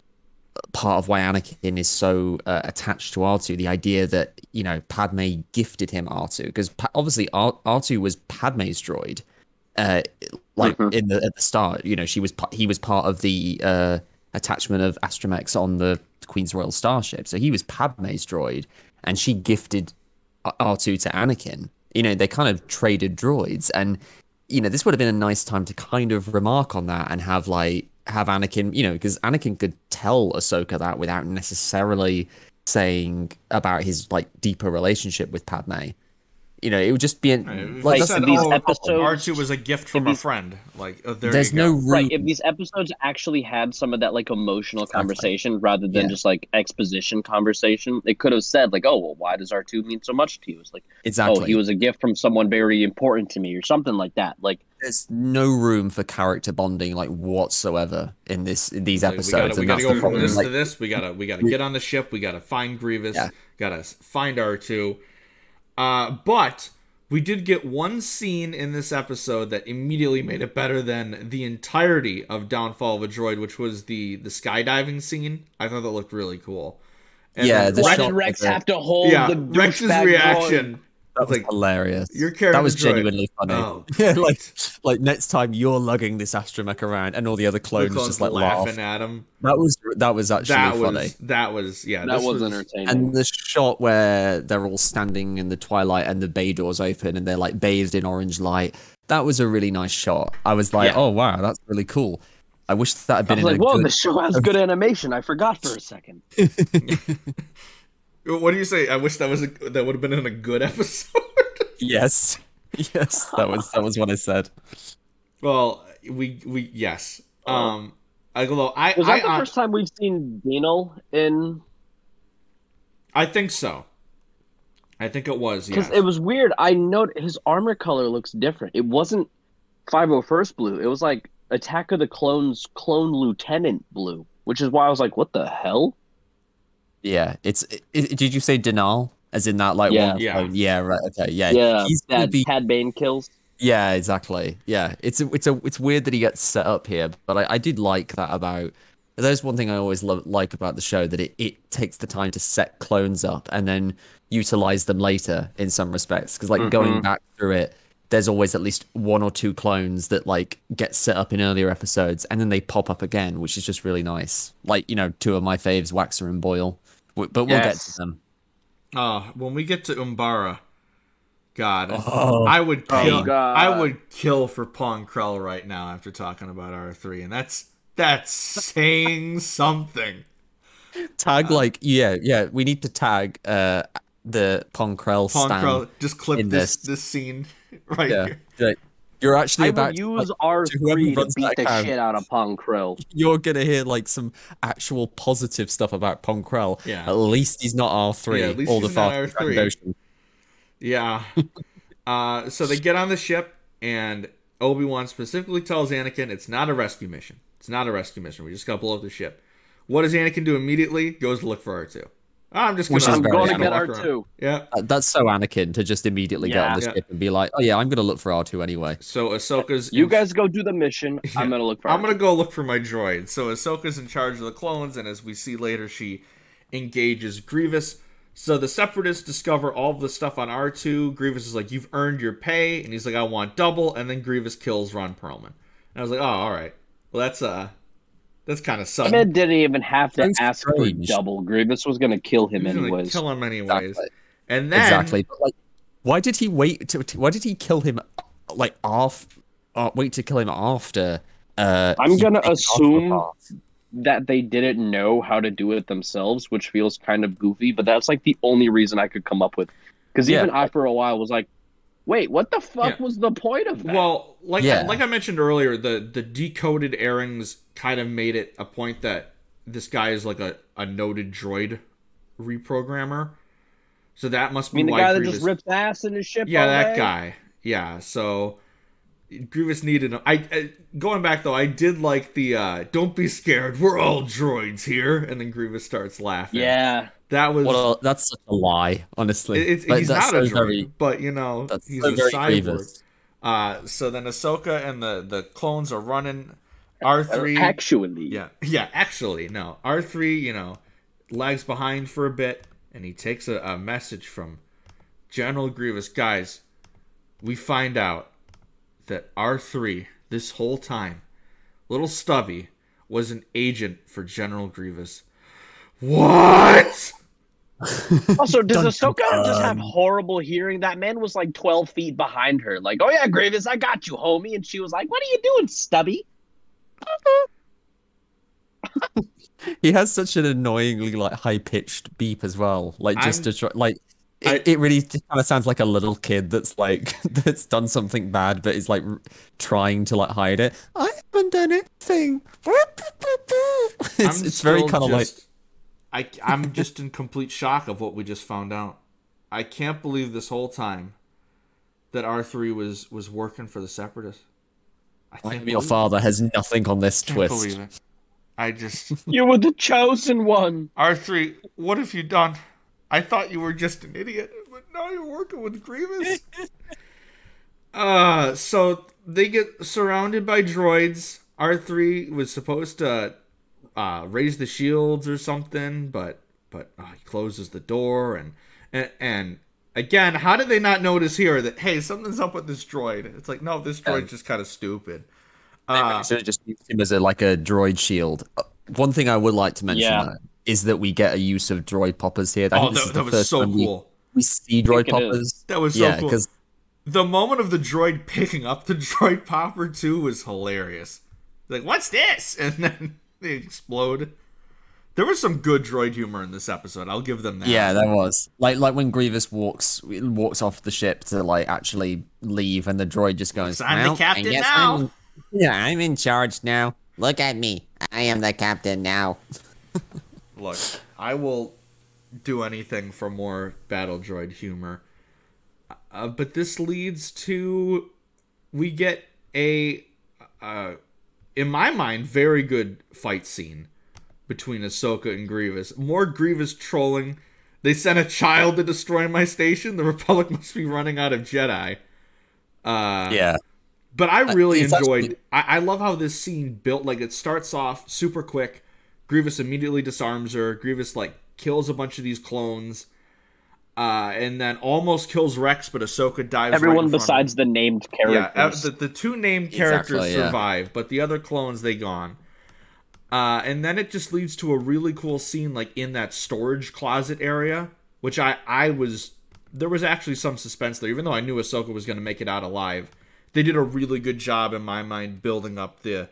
part of why Anakin is so uh, attached to R2, the idea that, you know, Padme gifted him R2, because pa- obviously R- R2 was Padme's droid. Uh, like Mhm. in the at the start, you know, she was pa- he was part of the uh, attachment of Astromechs on the Queen's Royal Starship, so he was Padme's droid, and she gifted R- R2 to Anakin. You know, they kind of traded droids, and you know, this would have been a nice time to kind of remark on that and have like have Anakin, you know, because Anakin could tell Ahsoka that without necessarily saying about his like deeper relationship with Padme. You know, it would just be an, Like, like Like, these not- episodes- R2 was a gift from a friend. Like uh, there there's you no room. Right, if these episodes actually had some of that like emotional Exactly. conversation rather than Yeah. just like exposition conversation, they could have said like, "Oh, well, why does R two mean so much to you?" It's like, exactly. "Oh, he was a gift from someone very important to me," or something like that. Like, there's no room for character bonding like whatsoever in this in these Like, episodes. we gotta, we gotta go the from this Like, to this. We gotta we gotta get on the ship. We gotta find Grievous. Yeah. Gotta find R2. Uh, but we did get one scene in this episode that immediately made it better than the entirety of Downfall of a Droid, which was the the skydiving scene. I thought that looked really cool. And Yeah, the why Rex- shot did Rex have to hold yeah, the Rex's douchebag reaction. That was like, hilarious. You're carrying that was droid. genuinely funny. Oh, yeah, like like next time you're lugging this astromech around, and all the other the clones, clones just like laugh. laughing at him. That was that was actually That funny. was that was yeah. That this was entertaining. And the shot where they're all standing in the twilight and the bay doors open and they're like bathed in orange light. That was a really nice shot. I was like, Yeah. oh wow, that's really cool. I wish that had I been was in like, a "Whoa, good. the show has good animation." I forgot for a second. What do you say? I wish that was a that would have been in a good episode. Yes, yes, that was that was what I said. well, we we yes. Um, although I Was I, that the I, first time we've seen Denal in? I think so. I think it was. Because Yes. it was weird. I noted his armor color looks different. It wasn't 501st blue. It was like Attack of the Clones clone lieutenant blue, which is why I was like, "What the hell?" Yeah, it's. It, it- did you say Denal? As in that, like, Yeah. one, Yeah. oh, yeah, right, okay, yeah, Yeah, he's gonna that be Cad Bane kills. Yeah, exactly. Yeah, it's a, it's a, it's weird that he gets set up here, but I, I did like that about. There's one thing I always love, like about the show that it, it takes the time to set clones up and then utilize them later in some respects. Because like going Mhm. back through it, there's always at least one or two clones that like get set up in earlier episodes and then they pop up again, which is just really nice. Like you know, two of my faves, Waxer and Boyle. W- But we'll get to them. Uh, when we get to Umbara, God, Oh. I would Oh, kill. God. I would kill for Pong Krell right now after talking about R three, and that's that's saying something. Tag like yeah, yeah. We need to tag uh the Pong Krell Pong stand. Krell, just clip in this this. this scene right Yeah, here. like, you're actually I about would to, use like, R whoever three to runs beat the account. shit out of Pong Krell. you're gonna hear like some actual positive stuff about Pong Krell. Yeah. At least he's not R three. Yeah, at least all the he's not fast R3. Trandoshan. Yeah. uh, so they get on the ship, and Obi Wan specifically tells Anakin it's not a rescue mission. It's not a rescue mission. We just got to blow up the ship. What does Anakin do immediately? Goes to look for R two. I'm just gonna. I'm going to get R2. Yeah. Uh, That's so Anakin to just immediately get on the Yeah. ship and be like, "Oh yeah, I'm gonna look for R2 anyway." So Ahsoka's. You in- guys go do the mission. I'm gonna look for. I'm gonna go look for my droid. So Ahsoka's in charge of the clones, and as we see later, she engages Grievous. So the Separatists discover all of the stuff on R2. Grievous is like, "You've earned your pay," and he's like, "I want double." And then Grievous kills Ron Perlman. And I was like, "Oh, all right. Well, that's uh, that's kind of sudden." Man didn't even have to Sounds ask for strange. double. Grievous was gonna kill him He's gonna anyways. kill him anyways. Exactly. And then exactly. But like, why did he wait? To, to- why did he kill him? Like off? Uh, wait to kill him after. Uh, I'm gonna assume- that they didn't know how to do it themselves, which feels kind of goofy. But that's like the only reason I could come up with. Because Yeah. even I, for a while, was like, "Wait, what the fuck Yeah. was the point of that?" Well, like Yeah. like I mentioned earlier, the the decoded airings kind of made it a point that this guy is like a, a noted droid reprogrammer. So that must I be mean, the why guy that Grievous. just rips ass in his ship. yeah, that day? guy. Yeah, so Grievous needed him. I, I going back though, I did like the uh "Don't be scared, we're all droids here," and then Grievous starts laughing. Yeah, that was. Well, that's such a lie, honestly. it- it's, Like, he's that's not a so droid, very- but you know he's so a very cyborg. Grievous. Uh, so then Ahsoka and the the clones are running. R three, actually, yeah, yeah. Actually, no. R three, you know, lags behind for a bit, and he takes a, a message from General Grievous. Guys, we find out that R three this whole time, little Stubby, was an agent for General Grievous. What? Also, does Dun, Ahsoka dun, just have horrible hearing? That man was like 12 feet behind her. Like, oh yeah, Grievous, I got you, homie. And she was like, what are you doing, Stubby? He has such an annoyingly like high pitched beep as well. Like just I'm- to try, like it, I- it really kind of sounds like a little kid that's like that's done something bad, but is like r- trying to like hide it. I haven't done anything. It's, it's very kind of like just- I, I'm just in complete shock of what we just found out. I can't believe this whole time that R three was was working for the Separatists. I like your believe father has nothing on this it. Can't twist. believe it. I just You were the chosen one. R three. What have you done? I thought you were just an idiot, but now you're working with Grievous. uh, so they get surrounded by droids. R three was supposed to uh, raise the shields or something, but but uh, he closes the door and, and and again, how did they not notice here that hey something's up with this droid? It's like no, this droid's just kind of stupid. Uh, Should have just used him as a like a droid shield. Uh, One thing I would like to mention Yeah. though, is that we get a use of droid poppers here. I oh, think this that, is that the was first so time we- cool. we, see droid it is. poppers. That was so yeah, cool. because The moment of the droid picking up the droid popper too was hilarious. Like, what's this? And then they explode. There was some good droid humor in this episode. I'll give them that. Yeah, there was like like when Grievous walks walks off the ship to like actually leave, and the droid just goes. I'm the "Well, I captain now." I'm- yeah, I'm in charge now. Look at me. I am the captain now. Look, I will do anything for more battle droid humor. Uh, but this leads to we get a uh, in my mind very good fight scene between Ahsoka and Grievous. More Grievous trolling. They sent a child to destroy my station. The Republic must be running out of Jedi. Uh, Yeah, but I really it's enjoyed. actually- I, I love how this scene built. Like it starts off super quick. Grievous immediately disarms her. Grievous like kills a bunch of these clones, uh, and then almost kills Rex. But Ahsoka dives. right Everyone in front of besides the named him. yeah, uh, characters. the, the two named characters Exactly, yeah. survive, but the other clones they gone. Uh, and then it just leads to a really cool scene, like in that storage closet area, which I I was there was actually some suspense there, even though I knew Ahsoka was going to make it out alive. They did a really good job in my mind building up the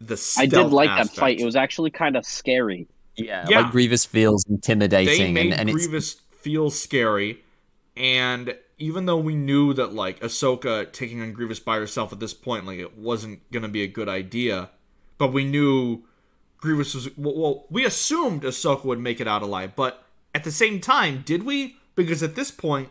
the. I did stealth like that fight. It was actually kind of scary. yeah, Yeah. Like Grievous feels They intimidating, made and, and it's Grievous feel scary, and even though we knew that like Ahsoka taking on Grievous by herself at this point, like it wasn't going to be a good idea, but we knew Grievous was well, well. We assumed Ahsoka would make it out alive, but at the same time, did we? Because at this point,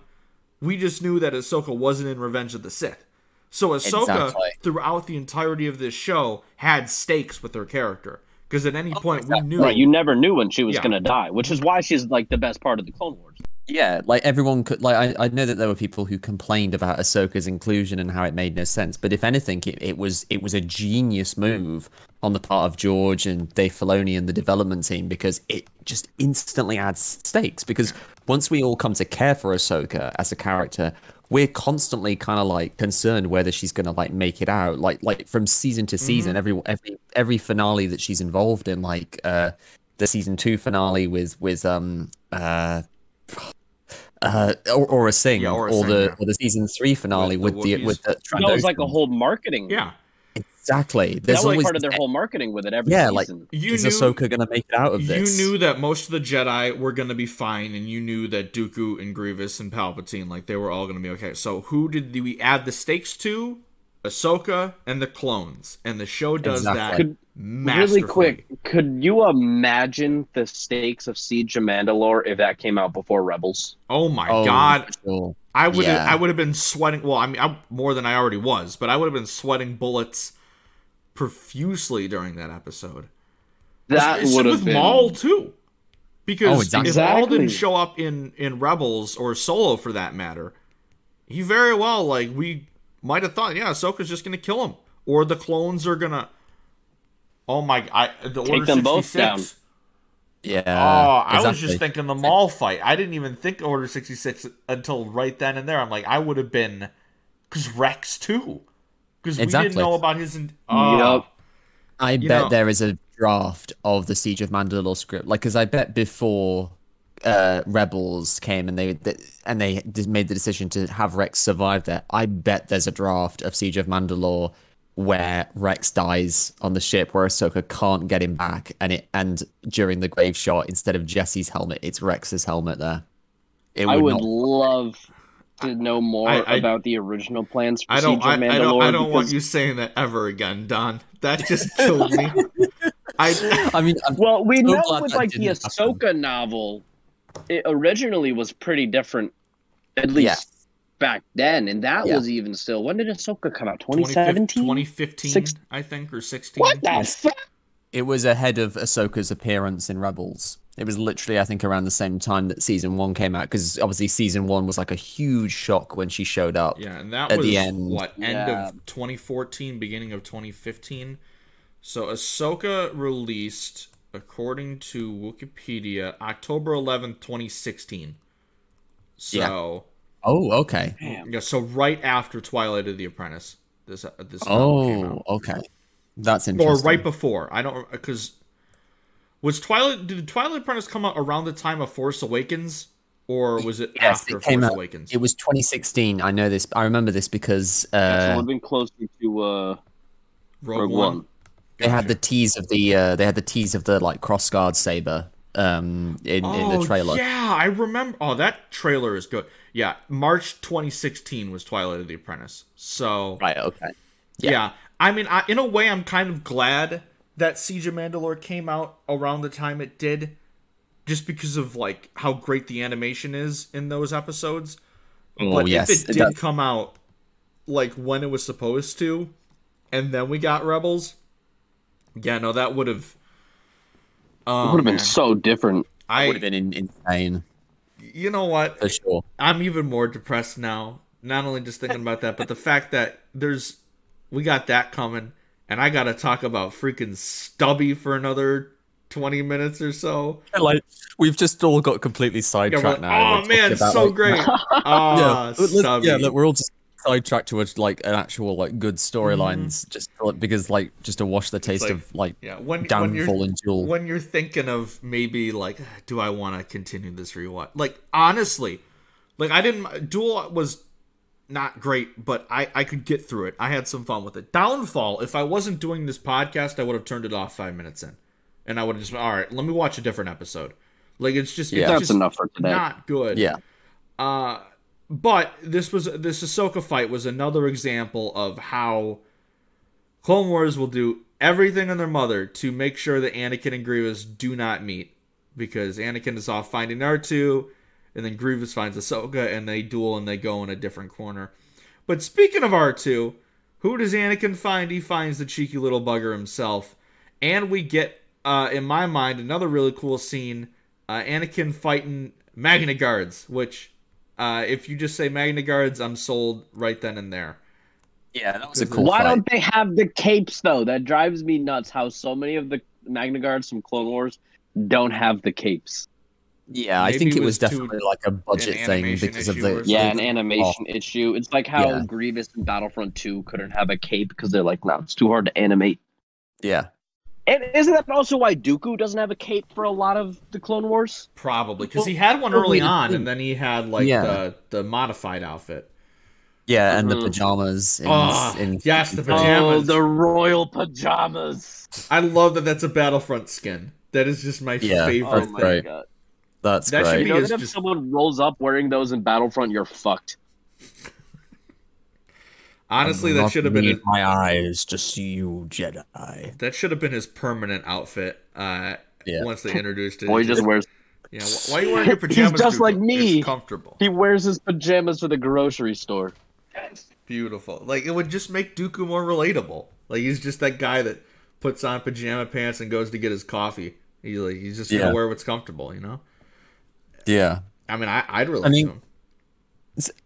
we just knew that Ahsoka wasn't in Revenge of the Sith. So Ahsoka, Exactly. throughout the entirety of this show, had stakes with her character Because at any oh, point we knew. Right, you never knew when she was Yeah. gonna die, which is why she's like the best part of the Clone Wars. Yeah, like everyone could like I, I know that there were people who complained about Ahsoka's inclusion and how it made no sense, but if anything, it, it was it was a genius move on the part of George and Dave Filoni and the development team because it just instantly adds stakes. Because once we all come to care for Ahsoka as a character, we're constantly kind of like concerned whether she's gonna like make it out. Like like from season to season, every every every finale that she's involved in, like uh the season two finale with with um uh uh, or, or a sing, Yeah, or, Aurra Sing, the yeah. or the season three finale With with the the with the, That was like a whole marketing. yeah. Exactly. that was always part of their whole marketing with it every yeah, like. You is knew- Ahsoka gonna make it out of this? You knew that most of the Jedi were going to be fine, and you knew that Dooku and Grievous and Palpatine, like, they were all going to be okay. So, who did we add the stakes to? Ahsoka and the clones. And the show does Exactly. that Could- Really quick, could you imagine the stakes of Siege of Mandalore if that came out before Rebels? Oh my Oh, god. for sure. I would Yeah. I would have been sweating. Well, I mean, I, more than I already was, but I would have been sweating bullets profusely during that episode. That It's would have with been Maul too, because Oh, exactly. if Maul didn't show up in in Rebels or Solo for that matter, he very well like we might have thought, yeah, Ahsoka's just gonna kill him, or the clones are gonna. Oh my! I the Order them both 66. down. Yeah. Oh, I was just thinking the Maul fight. I didn't even think Order 66 until right then and there. I'm like, I would have been. Because Rex, too. Because we Exactly. didn't know about his. In- oh, Yup. I you bet know- there is a draft of the Siege of Mandalore script, like because I bet before uh, Rebels came and they th- and they made the decision to have Rex survive there. I bet there's a draft of Siege of Mandalore where Rex dies on the ship, where Ahsoka can't get him back, and it and during the grave shot, instead of Jesse's helmet, it's Rex's helmet there. It I would not- love to know more I- I- about the original plans for I don't. Siege I, of I Mandalore. don't. I don't want you saying that ever again, Don. That just killed me. I. I mean, I'm, Well, we so know glad with like the didn't happen. Ahsoka novel, it originally was pretty different, at least Yeah. back then, and that Yeah. was even still. When did Ahsoka come out? 2015, 2017. 2015 Six- I think, or 16. What the fuck? It was ahead of Ahsoka's appearance in Rebels. It was literally, I think, around the same time that season one came out, because obviously season one was like a huge shock when she showed up. Yeah, and that At was the end. what end Yeah. of 2014, beginning of 2015. So Ahsoka released, according to Wikipedia, October 11th, 2016. So Oh, okay. yeah, so right after Twilight of the Apprentice, this uh, this novel came Oh, out. okay. That's interesting. or right before. I don't because was Twilight did Twilight Apprentice come out around the time of Force Awakens, or was it Yes, after it came Force out. Awakens? It was 2016. I know this. I remember this because so it would uh, have been closer to uh, Rogue, Rogue One. One. they had the tease of the uh, they had the tease of the like crossguard saber um in, in the trailer. Oh, Yeah, I remember. Oh, that trailer is good. Yeah, March 2016 was Twilight of the Apprentice. So Right. Okay. yeah, Yeah. I mean, I, in a way, I'm kind of glad that Siege of Mandalore came out around the time it did, just because of like how great the animation is in those episodes. Oh but yes. if it did come out like when it was supposed to, and then we got Rebels, yeah, no, that would have. It would have been um, so different. I, would have been insane you know what? for sure. I'm even more depressed now. Not only just thinking about that, but the fact that there's we got that coming, and I got to talk about freaking Stubby for another twenty minutes or so. Like we've just all got completely Yeah, sidetracked like, now. oh man, about, so like- great! Yeah, Ah, but Stubby. yeah. Look, we're all just sidetracked towards like an actual like good storylines, just like, because like just to wash the taste like- of like yeah, when when downfall you're and duel. when you're thinking of maybe like, do I want to continue this rewatch? Like honestly, like I didn't. Duel was not great, but I I could get through it. I had some fun with it. Downfall. If I wasn't doing this podcast, I would have turned it off five minutes in, and I would have just all right. Let me watch a different episode. Like it's just Yeah. it's That's just enough for today. not good. yeah. Uh, but this was this Ahsoka fight was another example of how Clone Wars will do everything on their mother to make sure that Anakin and Grievous do not meet, because Anakin is off finding R2, and then Grievous finds Ahsoka, and they duel and they go in a different corner. But speaking of R2, who does Anakin find? He finds the cheeky little bugger himself, and we get uh, in my mind, another really cool scene: uh, Anakin fighting Magna Guards. Which, uh, if you just say Magna Guards, I'm sold right then and there. Yeah, that was a Why cool Why fight. don't they have the capes though? That drives me nuts. How so many of the Magna Guards from Clone Wars don't have the capes. Yeah, I think it was definitely like a budget thing because of the. Yeah, an animation issue. It's like how Yeah. Grievous in Battlefront 2 couldn't have a cape because they're like, no, it's too hard to animate. yeah. And isn't that also why Dooku doesn't have a cape for a lot of the Clone Wars? Probably because he had one early on, and then he had like Yeah. the the modified outfit. Yeah, and the Mhm. pajamas. In, Oh, in yes, the pajamas. Oh, the royal pajamas. I love that. That's a Battlefront skin. That is just my Yeah. favorite. Oh my great. god. That's That should be- You know that if just- someone rolls up wearing those in Battlefront, you're fucked. Honestly, I that should have been need his, my eyes to see you, Jedi. that should have been his permanent outfit. Uh, Yeah. once they introduced it. Boy, he just wears. Yeah, why are you wearing your He's pajamas? just like me. It's comfortable. He wears his pajamas to the grocery store. Beautiful. Like it would just make Dooku more relatable. Like he's just that guy that puts on pajama pants and goes to get his coffee. He's like he's just gonna Yeah. wear what's comfortable, you know. Yeah. I mean, I, I'd relate I mean, to him.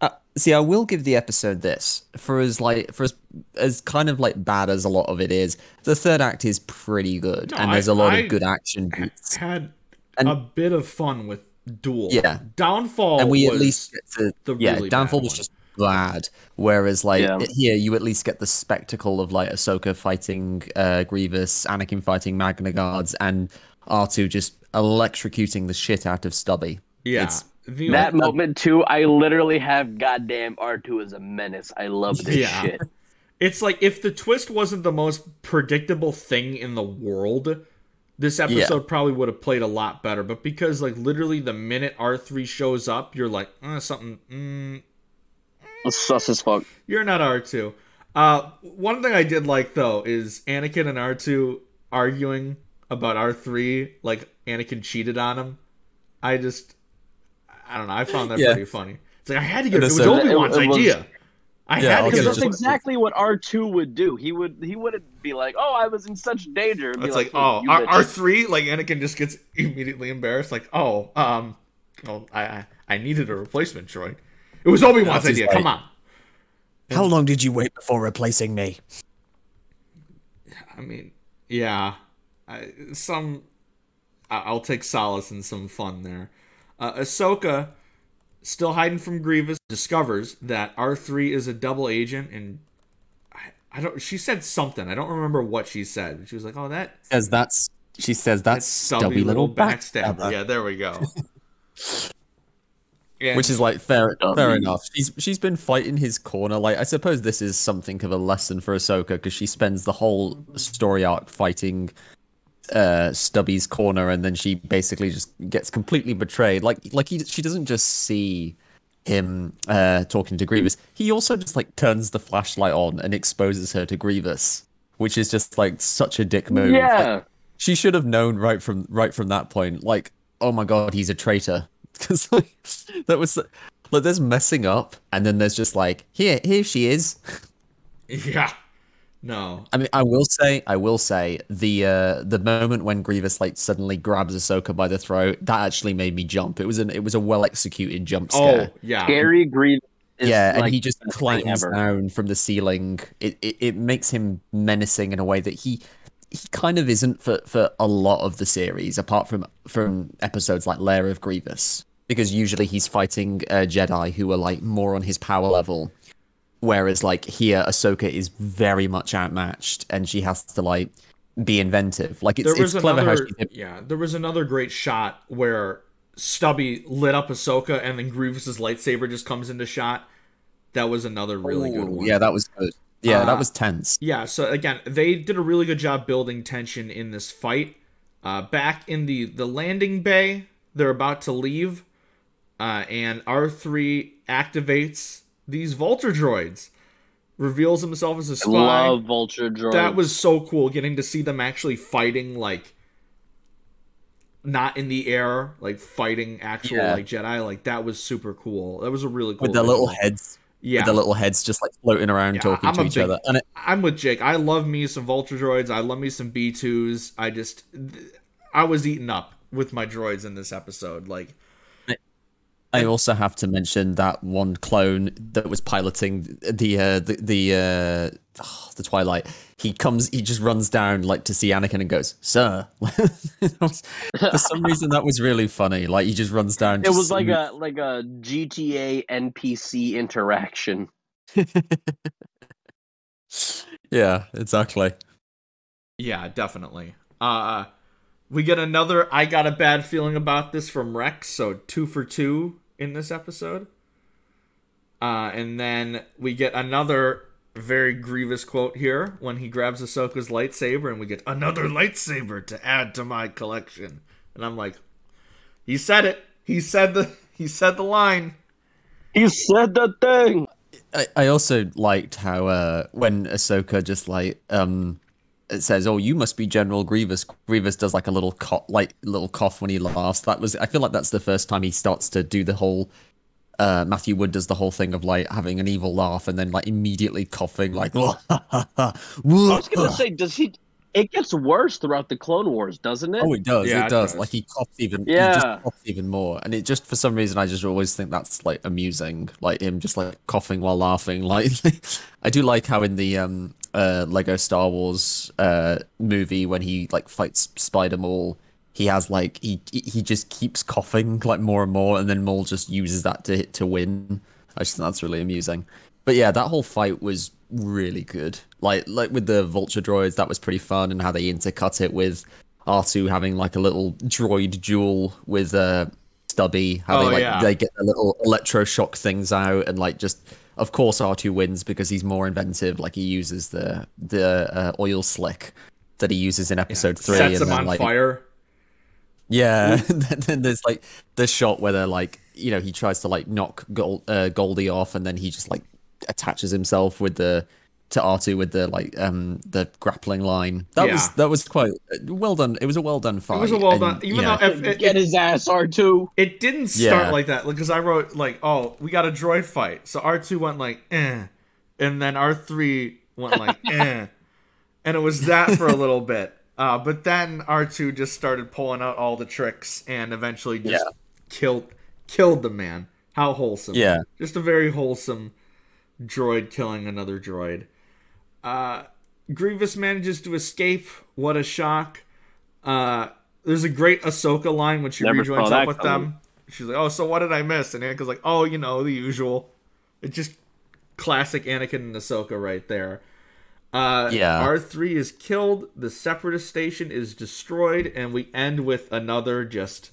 Uh, see, I will give the episode this for as like for as, as kind of like bad as a lot of it is. The third act is pretty good, No, and I- there's a lot I- of good action beats, Had and- a bit of fun with Duel. Yeah. Downfall. and we at least get to the yeah. really Downfall bad was one. just bad, whereas like Yeah. here you at least get the spectacle of like Ahsoka fighting uh, Grievous, Anakin fighting Magna Guards, and R2 just electrocuting the shit out of Stubby. Yeah. it's- The- That moment too, I literally have goddamn R2 as a menace. I love this Yeah. shit. It's like if the twist wasn't the most predictable thing in the world, this episode probably would have played a lot better. But because like literally the minute R three shows up, you're like uh, something. Mm, It's sus as fuck. you're not R two. Uh, one thing I did like though is Anakin and R two arguing about R three. Like Anakin cheated on him. I just, I don't know. I found that Yeah. pretty funny. It's like I had to get. It was Innocent. Obi Wan's It- it was- idea. I Yeah, had to okay, get Because that's exactly what R2 would do. He would he wouldn't be like, "Oh, I was in such danger." It'd It's like, "Hey, oh, you R- bitch." R three, like Anakin just gets immediately embarrassed, like, oh, um, oh, I, I, I needed a replacement droid. It was Obi Wan's That's his idea. like- Come on. How long did you wait before replacing me? I mean, yeah, I, some. I- I'll take solace in some fun there. Uh, Ahsoka, still hiding from Grievous, discovers that R three is a double agent, and I, I don't. She said something. I don't remember what she said. She was like, "Oh, that Says that's she says that's stubby, stubby, little, little backstabber." backstabber. Yeah, there we go. And- Which is like fair, fair enough. She's she's been fighting his corner. Like I suppose this is something of a lesson for Ahsoka because she spends the whole story arc fighting uh Stubby's corner, and then she basically just gets completely betrayed. Like like he, she doesn't just see him uh talking to Grievous. He also just like turns the flashlight on and exposes her to Grievous, which is just like such a dick move. Like, Yeah. she should have known right from right from that point like oh my god he's a traitor because like that was like there's messing up and then there's just like here here she is yeah, no, i mean i will say i will say the uh the moment when grievous like suddenly grabs ahsoka by the throat that actually made me jump. It was an it was a well executed jump scare. oh yeah, Gary Grievous. Is yeah, and he just the climbs down from the ceiling. It, it it makes him menacing in a way that he he kind of isn't for for a lot of the series, apart from from episodes like Lair of Grievous, because usually he's fighting uh, Jedi who are like more on his power level, whereas like here Ahsoka is very much outmatched, and she has to like be inventive. Like it's it's clever how another she yeah there was another great shot where stubby lit up ahsoka and then grievous's lightsaber just comes into shot that was another really good one Yeah, that was good. Yeah, Uh, that was tense. yeah so again they did a really good job building tension in this fight uh, back in the the landing bay they're about to leave uh, and r3 activates these vulture droids reveals himself as a spy love Vulture droids. that was so cool getting to see them actually fighting like not in the air like fighting actual Yeah. like jedi like that was super cool that was a really cool With their little heads. Yeah, with the little heads just like floating around Yeah, talking I'm to each big- other. And it, I'm with Jake. I love me some Vulture droids. I love me some B2s. I just, I was eaten up with my droids in this episode. Like, I also have to mention that one clone that was piloting the uh, the the uh, oh, the Twilight. He comes, he just runs down like to see Anakin and goes, "Sir." Was- For some reason, that was really funny. Like he just runs down. It was like mo- a like a GTA NPC interaction. yeah, exactly. yeah, definitely. Uh, we get another. I got a bad feeling about this from Rex. So two for two in this episode. Uh, and then we get another very grievous quote here when he grabs Ahsoka's lightsaber, and we get another lightsaber to add to my collection. And I'm like, he said it. He said the. He said the line. He said the thing. I, I also liked how uh, when Ahsoka just like um it says, "Oh, you must be General Grievous." Grievous does like a little cough, like little cough when he laughs. That was I feel like that's the first time he starts to do the whole. Uh, Matthew Wood does the whole thing of like having an evil laugh and then like immediately coughing like. I was gonna say, does he? It gets worse throughout the Clone Wars, doesn't it? Oh, it does. Yeah, it it does. does. Like he coughs even. He Yeah. just coughs even more, and it just for some reason I just always think that's like amusing, like him just like coughing while laughing. Like I do like how in the um uh Lego Star Wars uh movie when he like fights Spider Maul, he has like he he just keeps coughing like more and more, and then Maul just uses that to hit to win. I just think that's really amusing. But yeah, that whole fight was really good. Like like with the vulture droids, that was pretty fun, and how they intercut it with R2 having like a little droid duel with uh Stubby, how Oh, they like yeah. they get the little electroshock things out and like just of course R2 wins because he's more inventive, like he uses the the uh, oil slick that he uses in episode three Sets and him then on like fire. yeah, then then there's like the shot where they're like, you know, he tries to like knock Gold, uh, Goldie off, and then he just like attaches himself with the to R2 with the like um the grappling line. That was that was quite well done. It was a well done fight. It was a well and, done. Even know, though if, it, Get his ass R two. It didn't start Yeah. like that because I wrote like, "Oh, we got a droid fight." So R two went like, "eh," and then R three went like, "eh," and it was that for a little bit. Uh, but then R two just started pulling out all the tricks and eventually just Yeah. killed killed the man. How wholesome! Yeah. just a very wholesome droid killing another droid. Uh, Grievous manages to escape. What a shock! Uh, there's a great Ahsoka line when she Never rejoins up with coming. them. She's like, "Oh, so what did I miss?" And Anakin's like, "Oh, you know, the usual." It's just classic Anakin and Ahsoka right there. Uh, Yeah. R three is killed. The Separatist station is destroyed, and we end with another just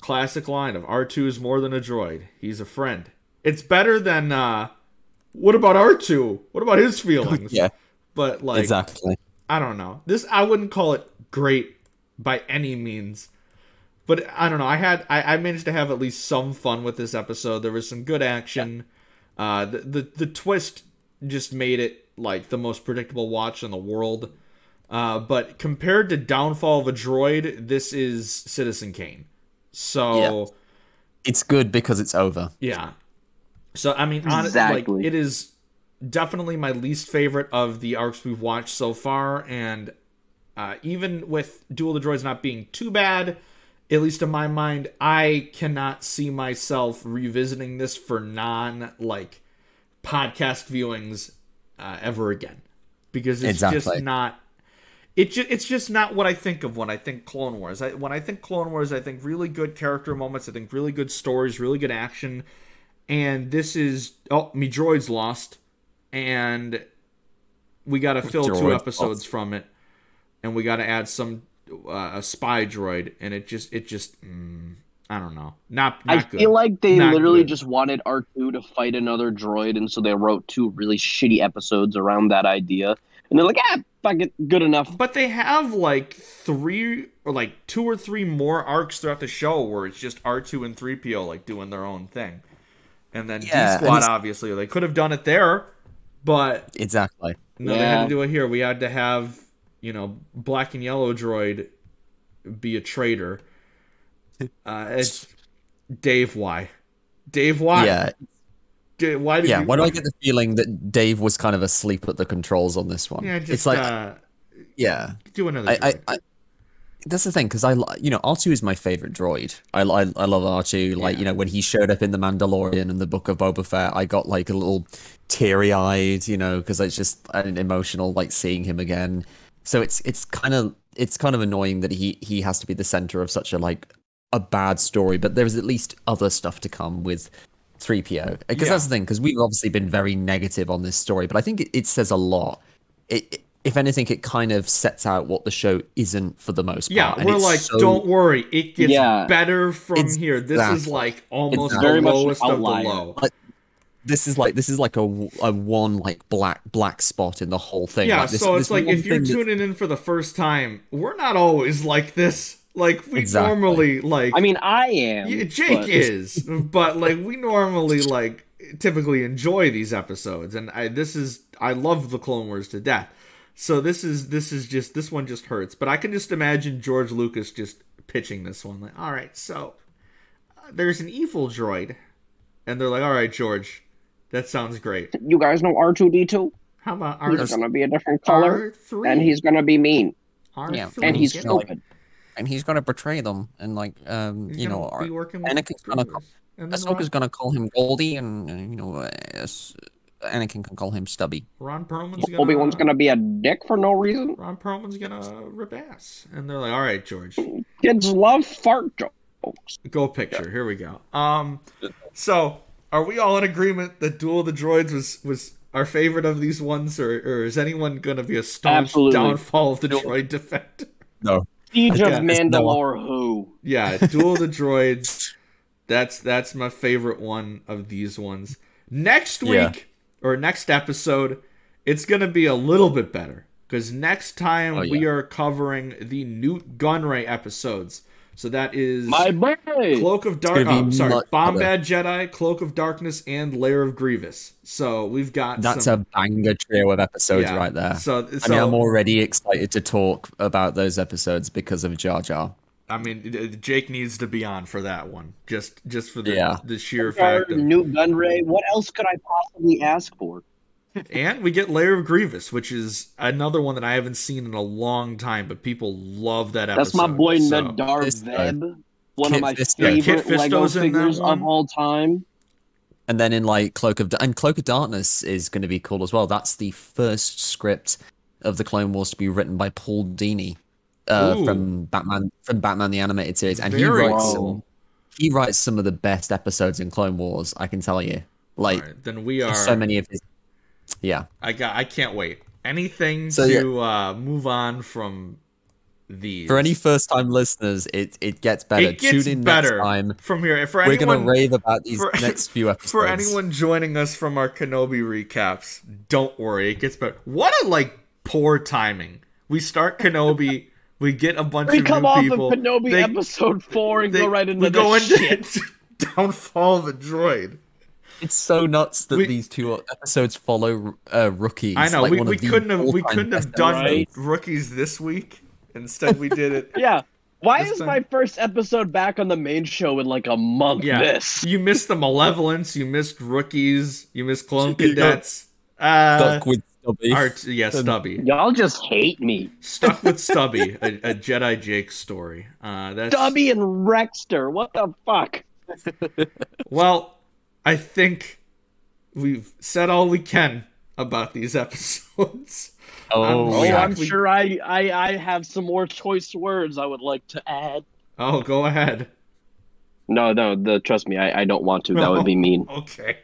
classic line of R two is more than a droid. He's a friend. It's better than uh, what about R two? What about his feelings? yeah, but like exactly. I don't know. This I wouldn't call it great by any means. But I don't know. I had I, I managed to have at least some fun with this episode. There was some good action. Uh the, the the twist just made it like the most predictable watch in the world. Uh but compared to Downfall of a Droid, this is Citizen Kane. So It's good because it's over. yeah. So I mean, honestly, Exactly. like it is definitely my least favorite of the arcs we've watched so far, and uh, even with Duel of the Droids not being too bad, at least in my mind, I cannot see myself revisiting this for non like podcast viewings uh, ever again because it's Exactly. just not. It ju- it's just not what I think of when I think Clone Wars. I, when I think Clone Wars, I think really good character moments. I think really good stories, really good action. And this is oh, me droids lost, and we got to fill two episodes lost. from it, and we got to add some uh, a spy droid, and it just it just mm, I don't know, not not I good. feel like they Not literally good. just wanted R two to fight another droid, and so they wrote two really shitty episodes around that idea. And they're like, ah, fuck it, good enough. But they have like three or like two or three more arcs throughout the show where it's just R two and three PO like doing their own thing, and then Yeah, D Squad obviously they could have done it there, but Exactly. no, they had to do it here. We had to have you know black and yellow droid be a traitor. Uh, it's Dave. Why? Dave. Why? Yeah. D- Why did Yeah, you? why do I get the feeling that Dave was kind of asleep at the controls on this one? Yeah, just it's like, uh, yeah, do another. I, I. I that's the thing because I, you know, R two is my favorite droid. I, I, I love R two. Like, Yeah. you know, when he showed up in the Mandalorian and the Book of Boba Fett, I got like a little teary eyed, you know, because it's just an emotional like seeing him again. So it's it's kind of it's kind of annoying that he he has to be the center of such a like a bad story, but there's at least other stuff to come with 3PO. Because Yeah. that's the thing, because we've obviously been very negative on this story, but I think it, it says a lot. It, it- if anything, it kind of sets out what the show isn't for the most part. yeah, and we're it's like, so- don't worry, it gets Yeah. better from It's here. This is like almost the Very much an lowest of the outlier. low. This is like this is like a, a one like black black spot in the whole thing. Yeah, like this, so this it's like if you're thing that- tuning in for the first time, we're not always like this. Like we Exactly. normally like. I mean, I am. Yeah, Jake but- is, but like we normally like typically enjoy these episodes, and I this is I love the Clone Wars to death. So this is this is just this one just hurts, but I can just imagine George Lucas just pitching this one. Like, all right, so uh, there's an evil droid, and they're like, all right, George, that sounds great. You guys know R two D two. How about R? He's R gonna be a different color, three. and he's gonna be mean, R Yeah, and he's you know, like, and he's gonna betray them, and like um, He's you know, gonna be our- working with Anakin's gonna Grievous. And Ahsoka's gonna call him Goldie, and uh, you know, uh, S- Anakin can call him Stubby. Ron Perlman's gonna Obi Wan's gonna be a dick for no reason. Ron Perlman's gonna rip ass, and they're like, "All right, George, Kids love fart jokes. go picture." Here we go. Um, so are we all in agreement that Duel of the Droids was was our favorite of these ones, or, or is anyone gonna be a staunch Absolutely. downfall of the Droid Defender? No, Siege of Mandalore. Who? Yeah, Duel of the Droids. That's that's my favorite one of these ones. Next week Yeah. Or next episode, it's gonna be a little bit better because next time Oh, we are covering the Nute Gunray episodes. So that is My boy. Cloak of Dark. Oh, sorry, much Bombad Jedi, Cloak of Darkness, and Lair of Grievous. So we've got that's some, a banger trio of episodes yeah. right there. So, I mean, I'm already excited to talk about those episodes because of Jar Jar. I mean, Jake needs to be on for that one, just just for the Yeah. the sheer Our fact of Nute Gunray. What else could I possibly ask for? And we get Lair of Grievous, which is another one that I haven't seen in a long time, but people love that episode. That's my boy so- Nahdar This guy. Vebb. One Kit of my Fisto. Yeah, favorite Lego Fisto's figures of all time. And then in like Cloak of and Cloak of Darkness is going to be cool as well. That's the first script of the Clone Wars to be written by Paul Dini uh, from Batman from Batman the animated series, and he writes cool. some, he writes some of the best episodes in Clone Wars. I can tell you, like right, then we are. so many of his. Yeah, I got. I can't wait. Anything So, to uh, move on from these. for any first time listeners, it it gets better. it gets Tune in better next time. from here. For We're gonna rave about these for- next few episodes. for anyone joining us from our Kenobi recaps, don't worry, it gets better. What a like poor timing. We start Kenobi, we get a bunch of things. We of come new off people. of Kenobi they- episode four and they- go right into we the go into shit. downfall of a droid. It's so nuts that We- these two episodes follow uh, rookies. I know like we, we couldn't have we couldn't have done Right. rookies this week. Instead, we did it. Yeah. Why is time- my first episode back on the main show in like a month? Yeah, This. you missed the malevolence. You missed rookies. You missed clone cadets. Uh, Stuck with Stubby. Art, yeah, Stubby. Y'all just hate me. Stuck with Stubby, a, a Jedi Jake story. Uh, that's Stubby and Rexster. What the fuck? Well, I think we've said all we can about these episodes. Oh, Oh, yeah. I'm We- sure I, I I have some more choice words I would like to add. Oh, go ahead. No, no, the trust me, I, I don't want to. That would be mean. Okay.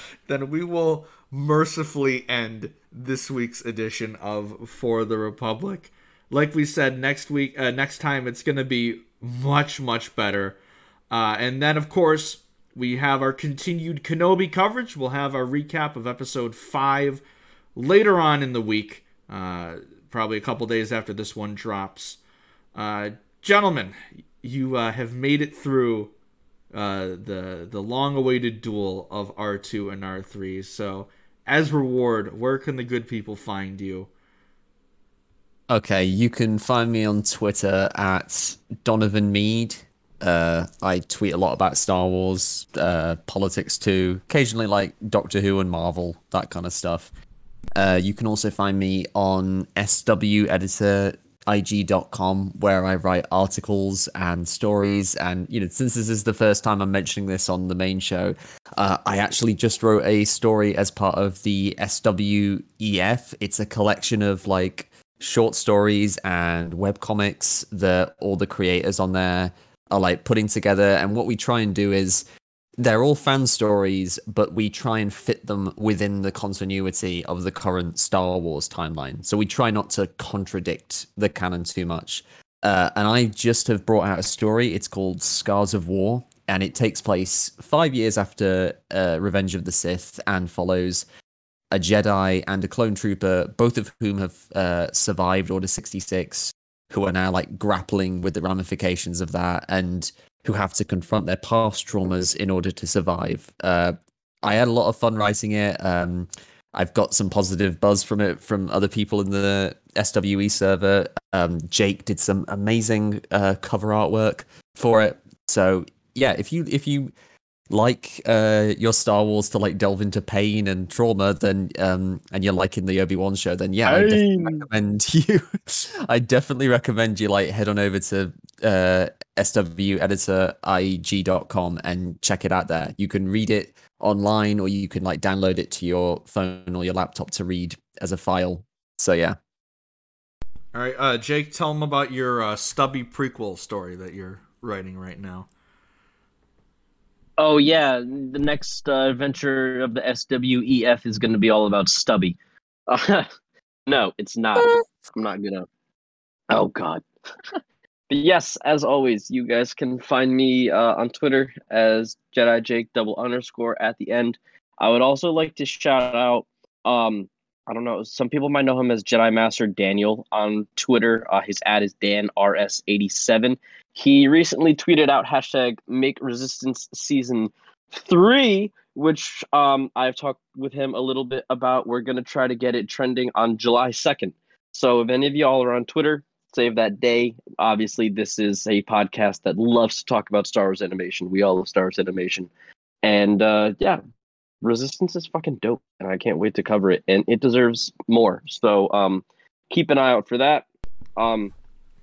Then we will mercifully end this week's edition of For the Republic. Like we said, next week, uh, next time, it's going to be much, much better. Uh, and then, of course, we have our continued Kenobi coverage. We'll have our recap of episode 5 later on in the week, uh, probably a couple days after this one drops. Uh, gentlemen, you uh, have made it through uh, the the long-awaited duel of R2 and R3. So, as reward, where can the good people find you? Okay, you can find me on Twitter at Donovan Mead. Uh, I tweet a lot about Star Wars, uh, politics too, occasionally like Doctor Who and Marvel, that kind of stuff. Uh, you can also find me on SW Editor ig.com where I write articles and stories. And, you know, since this is the first time I'm mentioning this on the main show, uh, I actually just wrote a story as part of the SWEF. It's a collection of like short stories and web comics that all the creators on there are like putting together. And what we try and do is they're all fan stories, but we try and fit them within the continuity of the current Star Wars timeline. So we try not to contradict the canon too much. Uh, and I just have brought out a story. It's called Scars of War, and it takes place five years after uh, Revenge of the Sith and follows a Jedi and a clone trooper, both of whom have uh, survived Order 66, who are now like grappling with the ramifications of that. And who have to confront their past traumas in order to survive. Uh, I had a lot of fun writing it. Um, I've got some positive buzz from it from other people in the SWE server. Um, Jake did some amazing uh, cover artwork for it. So yeah, if you if you like uh, your Star Wars to like delve into pain and trauma, then um, and you're liking the Obi Wan show, then yeah, I definitely recommend you. I definitely recommend you like head on over to uh, sweditor.ig.com and check it out there. You can read it online, or you can like download it to your phone or your laptop to read as a file. So yeah. All right, uh, Jake, tell them about your uh, stubby prequel story that you're writing right now. Oh yeah, the next uh, adventure of the SWEF is going to be all about Stubby. Uh, no, it's not. I'm not gonna. Oh God. but yes, as always, you guys can find me uh, on Twitter as Jedi Jake double underscore at the end. I would also like to shout out. Um, I don't know. Some people might know him as Jedi Master Daniel on Twitter. Uh, his ad is Dan RS87. He recently tweeted out hashtag Make Resistance Season Three, which um, I've talked with him a little bit about. We're gonna try to get it trending on July second. So if any of y'all are on Twitter, save that day. Obviously, this is a podcast that loves to talk about Star Wars animation. We all love Star Wars animation, and uh, yeah, Resistance is fucking dope, and I can't wait to cover it. And it deserves more. So um, keep an eye out for that. Um,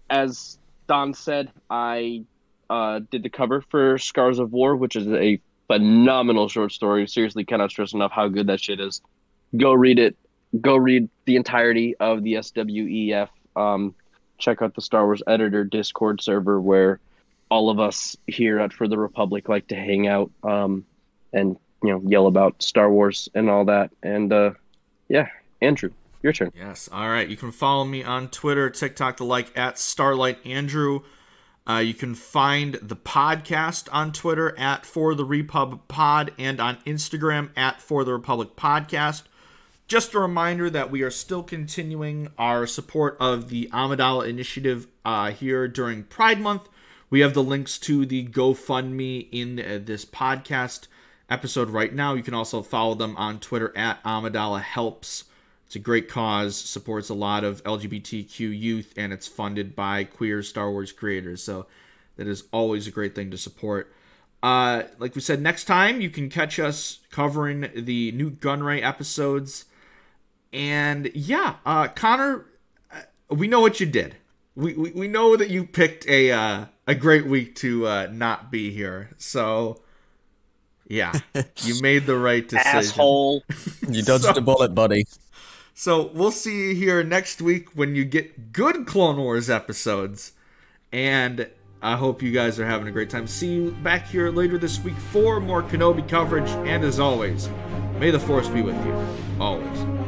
as Don said, I uh, did the cover for Scars of War, which is a phenomenal short story. Seriously, cannot stress enough how good that shit is. Go read it. Go read the entirety of the SWEF. Um, check out the Star Wars Editor Discord server where all of us here at For the Republic like to hang out um, and you know yell about Star Wars and all that. And uh, yeah, Andrew, your turn. Yes. All right. You can follow me on Twitter, TikTok, the like at Starlight Andrew. Uh, you can find the podcast on Twitter at For the Republic Pod and on Instagram at For the Republic Podcast. Just a reminder that we are still continuing our support of the Amidala Initiative uh, here during Pride Month. We have the links to the GoFundMe in uh, this podcast episode right now. You can also follow them on Twitter at Amidala Helps. It's a great cause, supports a lot of LGBTQ youth, and it's funded by queer Star Wars creators. So that is always a great thing to support. Uh, like we said, next time you can catch us covering the Nute Gunray episodes. And yeah, uh, Connor, uh, we know what you did. We, we, we know that you picked a uh, a great week to uh, not be here. So yeah, you made the right decision. Asshole. You dodged so, a bullet, buddy. So we'll see you here next week when you get good Clone Wars episodes. And I hope you guys are having a great time. See you back here later this week for more Kenobi coverage. And as always, may the Force be with you. Always.